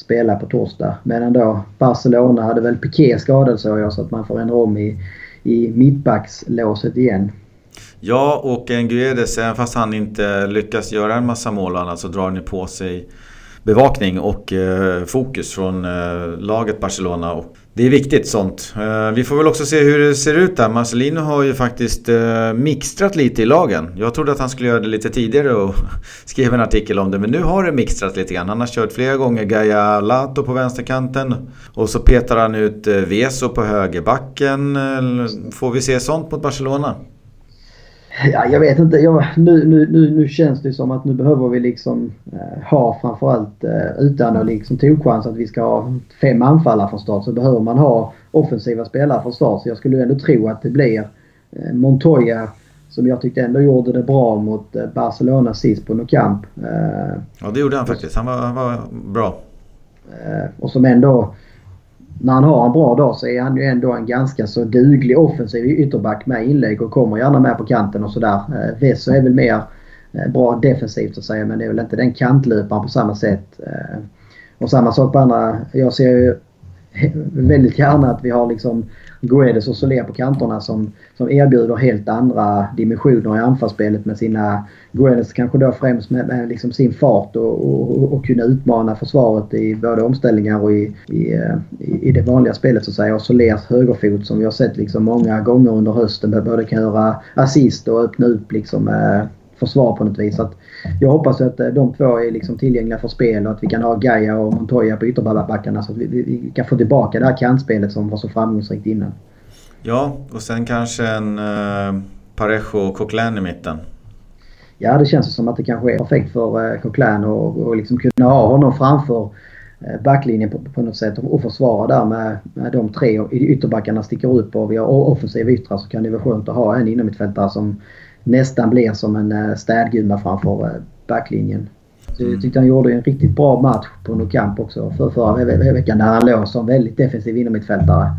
spela på torsdag. Medan då Barcelona hade väl Piqué skadad såg jag så att man får ändra om i, i mittbackslåset igen. Ja, och Guedes, även fast han inte lyckas göra en massa mål annat så drar han på sig bevakning och eh, fokus från eh, laget Barcelona. Och det är viktigt sånt. Eh, vi får väl också se hur det ser ut där. Marcelino har ju faktiskt eh, mixtrat lite i lagen. Jag trodde att han skulle göra det lite tidigare och skrev en artikel om det. Men nu har det mixtrat lite grann. Han har kört flera gånger Gaia Lato på vänsterkanten. Och så petar han ut eh, Veso på högerbacken. Får vi se sånt mot Barcelona? Ja, jag vet inte. Jag, nu, nu, nu, nu känns det som att nu behöver vi liksom eh, ha framförallt eh, utan att liksom tokchans att vi ska ha fem anfallare från start så behöver man ha offensiva spelare från start. Så jag skulle ändå tro att det blir eh, Montoya som jag tyckte ändå gjorde det bra mot eh, Barcelona sist på Nou Camp. Eh, ja det gjorde han faktiskt. Han var, han var bra. Eh, och som ändå när han har en bra dag så är han ju ändå en ganska så duglig offensiv ytterback med inlägg och kommer gärna med på kanten och sådär. Eh, Vesso är väl mer eh, bra defensivt så att säga men det är väl inte den kantlöparen på samma sätt. Eh, och samma sak på andra. Jag ser ju väldigt gärna att vi har liksom Guedes och Soler på kanterna som, som erbjuder helt andra dimensioner i anfallsspelet med sina... Guedes kanske då främst med, med liksom sin fart och, och, och, kunna utmana försvaret i både omställningar och i, eh, i, i, det vanliga spelet så att säga. Och Solers högerfot som vi har sett liksom många gånger under hösten både kan göra assist och öppna upp liksom eh, försvar på något vis. Så jag hoppas att eh, de två är liksom tillgängliga för spel och att vi kan ha Gaia och Montoya på ytterbackarna så att vi, vi, kan få tillbaka det här kantspelet som var så framgångsrikt innan. Ja, och sen kanske en uh, Parejo och Coquelin i mitten. Ja, det känns som att det kanske är perfekt för uh, Coquelin och, och liksom kunna ha honom framför uh, backlinjen på, på något sätt och, försvara där med, med de tre ytterbackarna sticker upp och vi har offensiva yttrar så kan det vara skönt att ha en innermittfältare som nästan blir som en eh, städgumma framför eh, backlinjen. Så jag tyckte han gjorde en riktigt bra match på Nou Camp också för förra veckan där han låg som väldigt defensiv innermittfältare.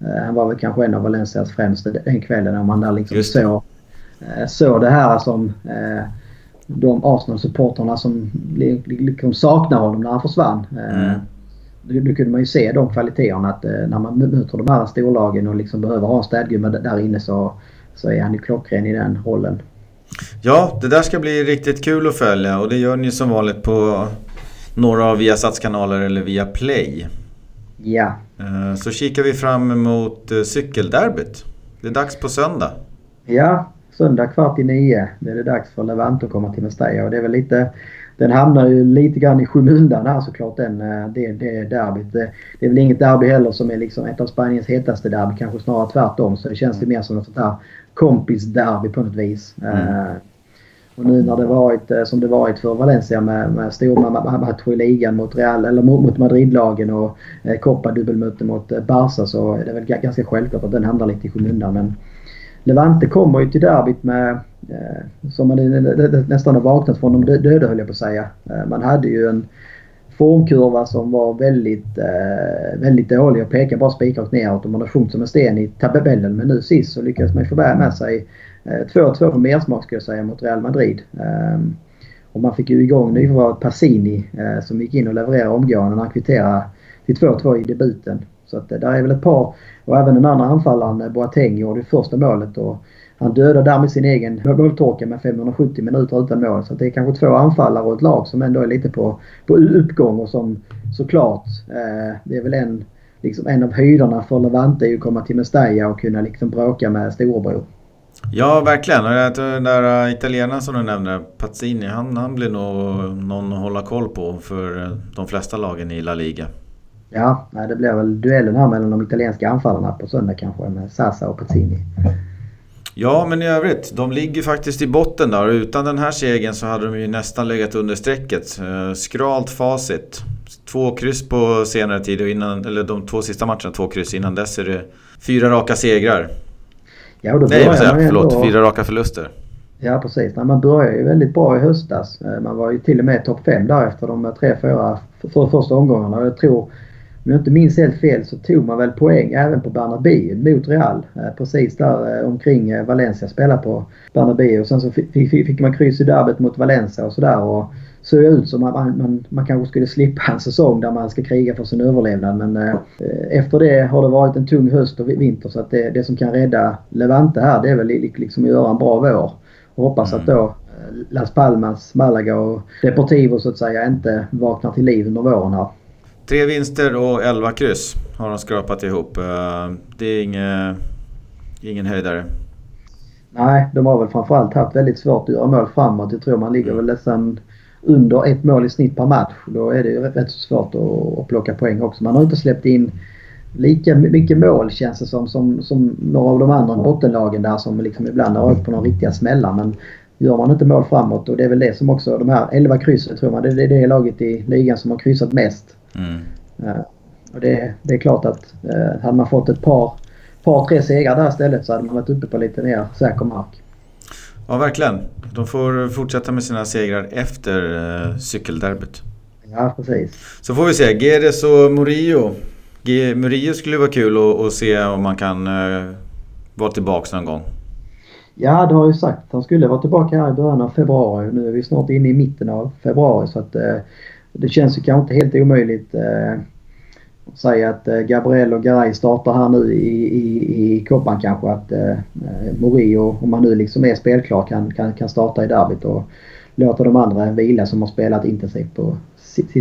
Eh, han var väl kanske en av Valencias främsta den kvällen när man där liksom såg, såg det här som de Arsenal-supporterna som liksom saknar honom när han försvann. Mm. Då, kunde man ju se de kvaliteterna att när man möter de här storlagen och liksom behöver ha en städgumma där inne så så är han ju klockren i den rollen. Ja, det där ska bli riktigt kul att följa och det gör ni som vanligt på några av Viasats kanaler eller via Play. Ja. Eh, så kikar vi fram emot eh, cykelderbyt. Det är dags på söndag. Ja, söndag kvart i nio. Det är det dags för Levante att komma till Mestalla och det är väl lite den hamnar ju lite grann i skymundan här såklart den, eh, det, det derbyt. Det, det är väl inget derby heller som är liksom ett av Spaniens hetaste derby. Kanske snarare tvärtom. Så det känns det mer som något sånt här kompisderby på något vis. Mm. Uh, och nu när det varit som det varit för Valencia med, med stora matcher i ligan mot, Real, eller mot, mot Madridlagen och uh, Copa dubbelmöte mot Barca så är det väl ganska självklart att den hamnar lite i skymundan. Men Levante kommer ju till derbyt med eh, som man nästan har vaknat från de döda höll jag på att säga. Eh, man hade ju en formkurva som var väldigt, eh, väldigt dålig och pekade bara spikrakt neråt och man har sjunkit som en sten i tabellen. Men nu sist så lyckades man ju få med sig 2-2 på mersmak skulle jag säga mot Real Madrid. Ehm, och man fick ju igång nyförvärvet Passini som gick in och levererade omgående när han kvitterade till 2-2 i debuten. Så att eh, där är väl ett par och även den andra anfallaren eh, Boateng gjorde första målet. Och han dödar därmed sin egen måltorka med 570 minuter utan mål. Så det är kanske två anfallare och ett lag som ändå är lite på, på uppgång och som såklart, eh, det är väl en, liksom en av höjderna för Levante är ju att komma till Mestalla och kunna liksom bråka med storebror. Ja, verkligen. Och den där eh, italienaren som du nämnde, Pazzini, han, han blir nog någon att hålla koll på för de flesta lagen i La Liga. Ja, det blir väl duellen här mellan de italienska anfallarna på söndag kanske med Sasa och Pazzini. Ja, men i övrigt. De ligger faktiskt i botten där. Utan den här segern så hade de ju nästan legat under strecket. Eh, skralt facit. Två kryss på senare tid och innan, eller de två sista matcherna två kryss. Innan dess är det fyra raka segrar. Ja, och då Nej, jag? Förlåt. Ändå... Fyra raka förluster. Ja, precis. Man började ju väldigt bra i höstas. Eh, man var ju till och med topp 5 där efter de tre, fyra för första omgångarna. Jag tror om jag inte minns helt fel så tog man väl poäng även på Bernabéu mot Real. Eh, precis där eh, omkring eh, Valencia spelade på Bernabéu. Och sen så fick man kryss i derbyt mot Valencia och sådär. Såg ut som att man, man, man kanske skulle slippa en säsong där man ska kriga för sin överlevnad. Men eh, efter det har det varit en tung höst och vinter så att det, det som kan rädda Levante här det är väl liksom att göra en bra vår. Och hoppas mm. att då Las Palmas, Malaga och Deportivo så att säga inte vaknar till liv under våren här. Tre vinster och elva kryss har de skrapat ihop. Eh, det är inge, ingen höjdare. Nej, de har väl framförallt haft väldigt svårt att göra mål framåt. Jag tror man ligger väl nästan under ett mål i snitt per match. Då är det ju rätt svårt att, att plocka poäng också. Man har inte släppt in lika mycket mål känns det som, som, som några av de andra bottenlagen där som liksom ibland har åkt på några riktiga smällar. Men gör man inte mål framåt och det är väl det som också de här 11 kryssen tror man det är det laget i ligan som har kryssat mest. Mm. Uh, och det, det, är klart att uh, hade man fått ett par, par tre segrar där istället så hade man varit uppe på lite mer säker mark. Ja, verkligen. De får fortsätta med sina segrar efter uh, cykelderbyt. Ja, precis. Så får vi se. Geres och Murillo. G Murillo skulle vara kul att, att se om man kan uh, vara tillbaka någon gång. Ja, det har ju sagt. Han skulle vara tillbaka här i början av februari. Nu är vi snart inne i mitten av februari så att eh, det känns ju kanske inte helt omöjligt eh, att säga att eh, Gabriel och Garay startar här nu i, i, i Koppan kanske. Att eh, eh Morio, om han nu liksom är spelklar, kan, kan, kan starta i derbyt och låta de andra vila som har spelat intensivt på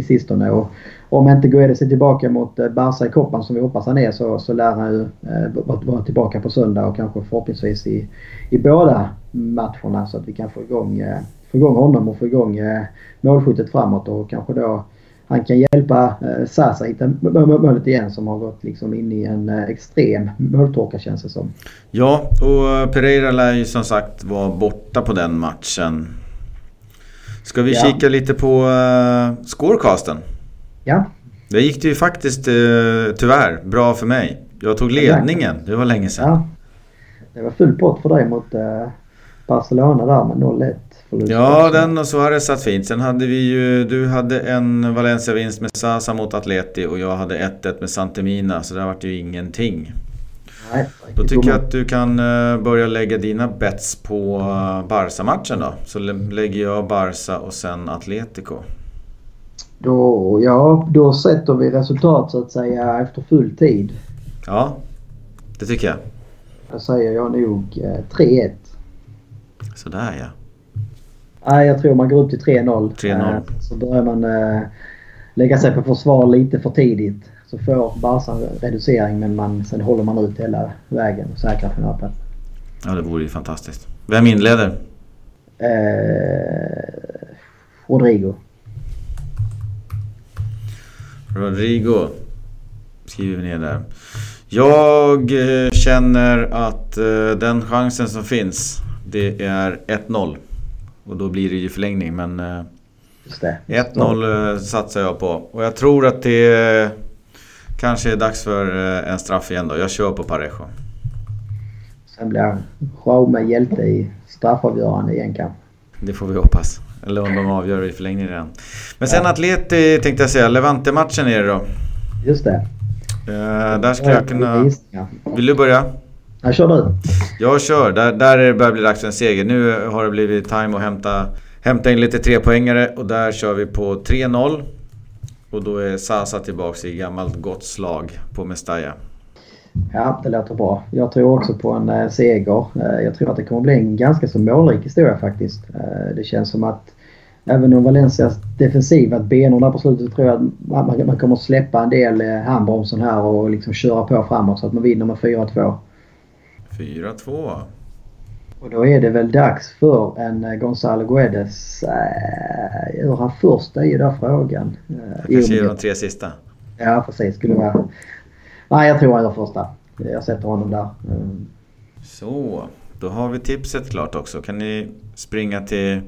sistone. Och om inte Guedes är tillbaka mot eh, Barca i Koppan som vi hoppas han är så, så lär han ju eh, vara tillbaka på söndag och kanske förhoppningsvis i, i båda matcherna så att vi kan få igång, eh, få igång honom och få igång eh, målskyttet framåt och kanske då han kan hjälpa eh, Sasa hitta målet igen som har gått liksom in i en eh, extrem måltorka känns det som. Ja, och eh, Pereira lär ju som sagt vara borta på den matchen. Ska vi ja. kika lite på uh, scorecasten? Ja. Det gick det ju faktiskt uh, tyvärr bra för mig. Jag tog ledningen, det var länge sedan. Ja. Det var full pott för dig mot uh, Barcelona där med 0-1 förlust. Ja, den och Suarez satt fint. Sen hade vi ju... Du hade en Valencia-vinst med Sasa mot Atleti och jag hade 1-1 med Santemina. Så det vart ju ingenting. Nej, då tycker jag att du kan eh, börja lägga dina bets på eh, Barca-matchen då. Så lägger jag Barca och sen Atletico. Då, ja, då sätter vi resultat så att säga efter full tid. Ja, det tycker jag. Då säger jag nog 3-1. Eh, Sådär ja. Nej, jag tror man går upp till 3-0. 3-0. Eh, så börjar man eh, lägga sig på försvar lite för tidigt. Så får Barca en reducering men man, sen håller man ut hela vägen och säkrar finalplatsen. Ja, det vore ju fantastiskt. Vem inleder? Eh, Rodrigo. Rodrigo skriver vi ner där. Jag eh, känner att eh, den chansen som finns, det är 1-0. Och då blir det ju förlängning men... 1-0 eh, satsar jag på. Och jag tror att det kanske är dags för en straff igen då. Jag kör på Parejo. Sen blir Jaume hjälte i straffavgörande igen kanske. Det får vi hoppas. Eller om de avgör i förlängning redan. Men sen ja. Atleti tänkte jag säga. Levante-matchen är det då. Just det. Uh, där skulle jag kunna... Vill du börja? Jag kör du. Jag kör. Där, där börjar det bli dags för en seger. Nu har det blivit time att hämta, hämta in lite trepoängare och där kör vi på 3-0. Och då är Sasa tillbaks i gammalt gott slag på Mestalla. Ja, det låter bra. Jag tror också på en äh, seger. Äh, jag tror att det kommer bli en ganska så målrik historia faktiskt. Äh, det känns som att även om Valencias defensiva benor där på slutet tror jag att man, man kommer släppa en del handbromsen här och liksom köra på framåt så att man vinner med 4-2. 4-2. Och då är det väl dags för en eh, Gonzalo Guedes. Äh, gör han första i den frågan? Äh, kanske gör de tre sista. Ja precis. Skulle vara... Nej jag tror han gör första. Jag sätter honom där. Mm. Så, då har vi tipset klart också. Kan ni springa till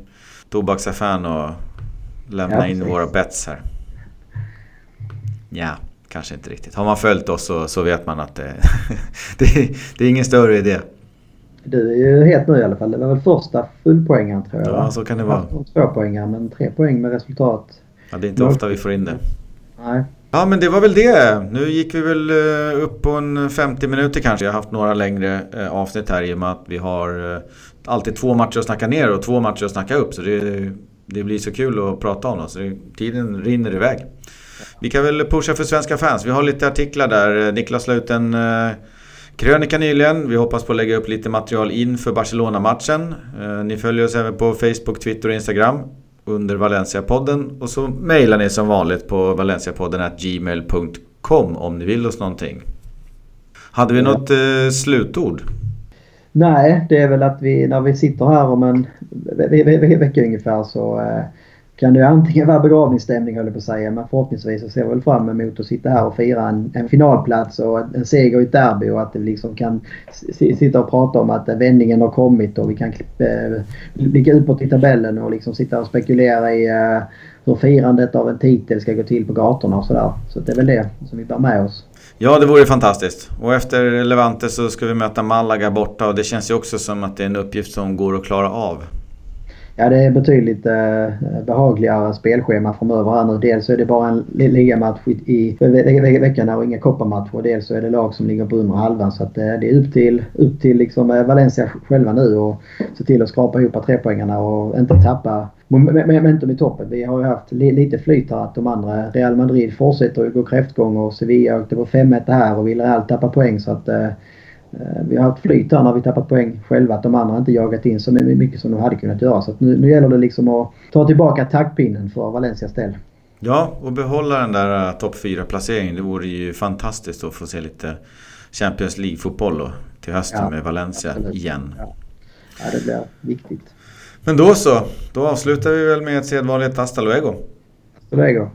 tobaksaffären och lämna ja, in våra bets här? Ja kanske inte riktigt. Har man följt oss så, så vet man att det, det, det, är ingen större idé. Du är ju helt ny i alla fall. Det var väl första fullpoängaren tror jag? Ja, så kan det vara. Två poängar men tre poäng med resultat. Ja, det är inte ofta vi får in det. Nej. Ja men det var väl det. Nu gick vi väl eh, upp på en 50 minuter kanske. Jag har haft några längre eh, avsnitt här i och med att vi har eh, alltid två matcher att snacka ner och två matcher att snacka upp. Så det, det blir så kul att prata om dem. Så det, tiden rinner iväg. Vi kan väl pusha för svenska fans. Vi har lite artiklar där. Niklas la ut en krönika nyligen. Vi hoppas på att lägga upp lite material inför Barcelona-matchen. Ni följer oss även på Facebook, Twitter och Instagram under Valencia-podden. Och så mejlar ni som vanligt på valenciapodden gmail.com om ni vill oss någonting. Hade vi något eh, slutord? Nej, det är väl att vi när vi sitter här om en vecka ungefär så eh, kan det antingen vara begravningsstämning höll jag på att säga. Men förhoppningsvis så ser vi väl fram emot att sitta här och fira en, en finalplats och en seger i ett derby och att vi liksom kan sitta och prata om att vändningen har kommit och vi kan blicka eh, utåt i tabellen och liksom sitta och spekulera i eh, hur firandet av en titel ska gå till på gatorna och sådär. Så det är väl det som vi bär med oss. Ja, det vore fantastiskt. Och efter Levante så ska vi möta Malaga borta och det känns ju också som att det är en uppgift som går att klara av. Ja, det är betydligt eh, behagligare spelschema framöver här nu. Dels så är det bara en ligamatch i ve veckan och inga kopparmatcher. Dels så är det lag som ligger på under halvan. Så att, eh, det är upp till, upp till liksom, eh, Valencia själva nu och se till att skrapa ihop trepoängarna och inte tappa momentum i toppen. Vi har ju haft li lite flyt här att de andra, Real Madrid fortsätter att gå kräftgång och Sevilla åkte på 5-1 här och Villarreal tappar poäng. Så att, eh, Eh, vi har haft flyt här när vi tappat poäng själva. Att de andra inte jagat in så mycket som de hade kunnat göra. Så nu, nu gäller det liksom att ta tillbaka taktpinnen för Valencias del. Ja, och behålla den där uh, topp 4-placeringen. Det vore ju fantastiskt att få se lite Champions League-fotboll till hösten ja, med Valencia absolut. igen. Ja. ja, det blir viktigt. Men då så. Då avslutar vi väl med ett sedvanligt hasta luego. Hasta luego.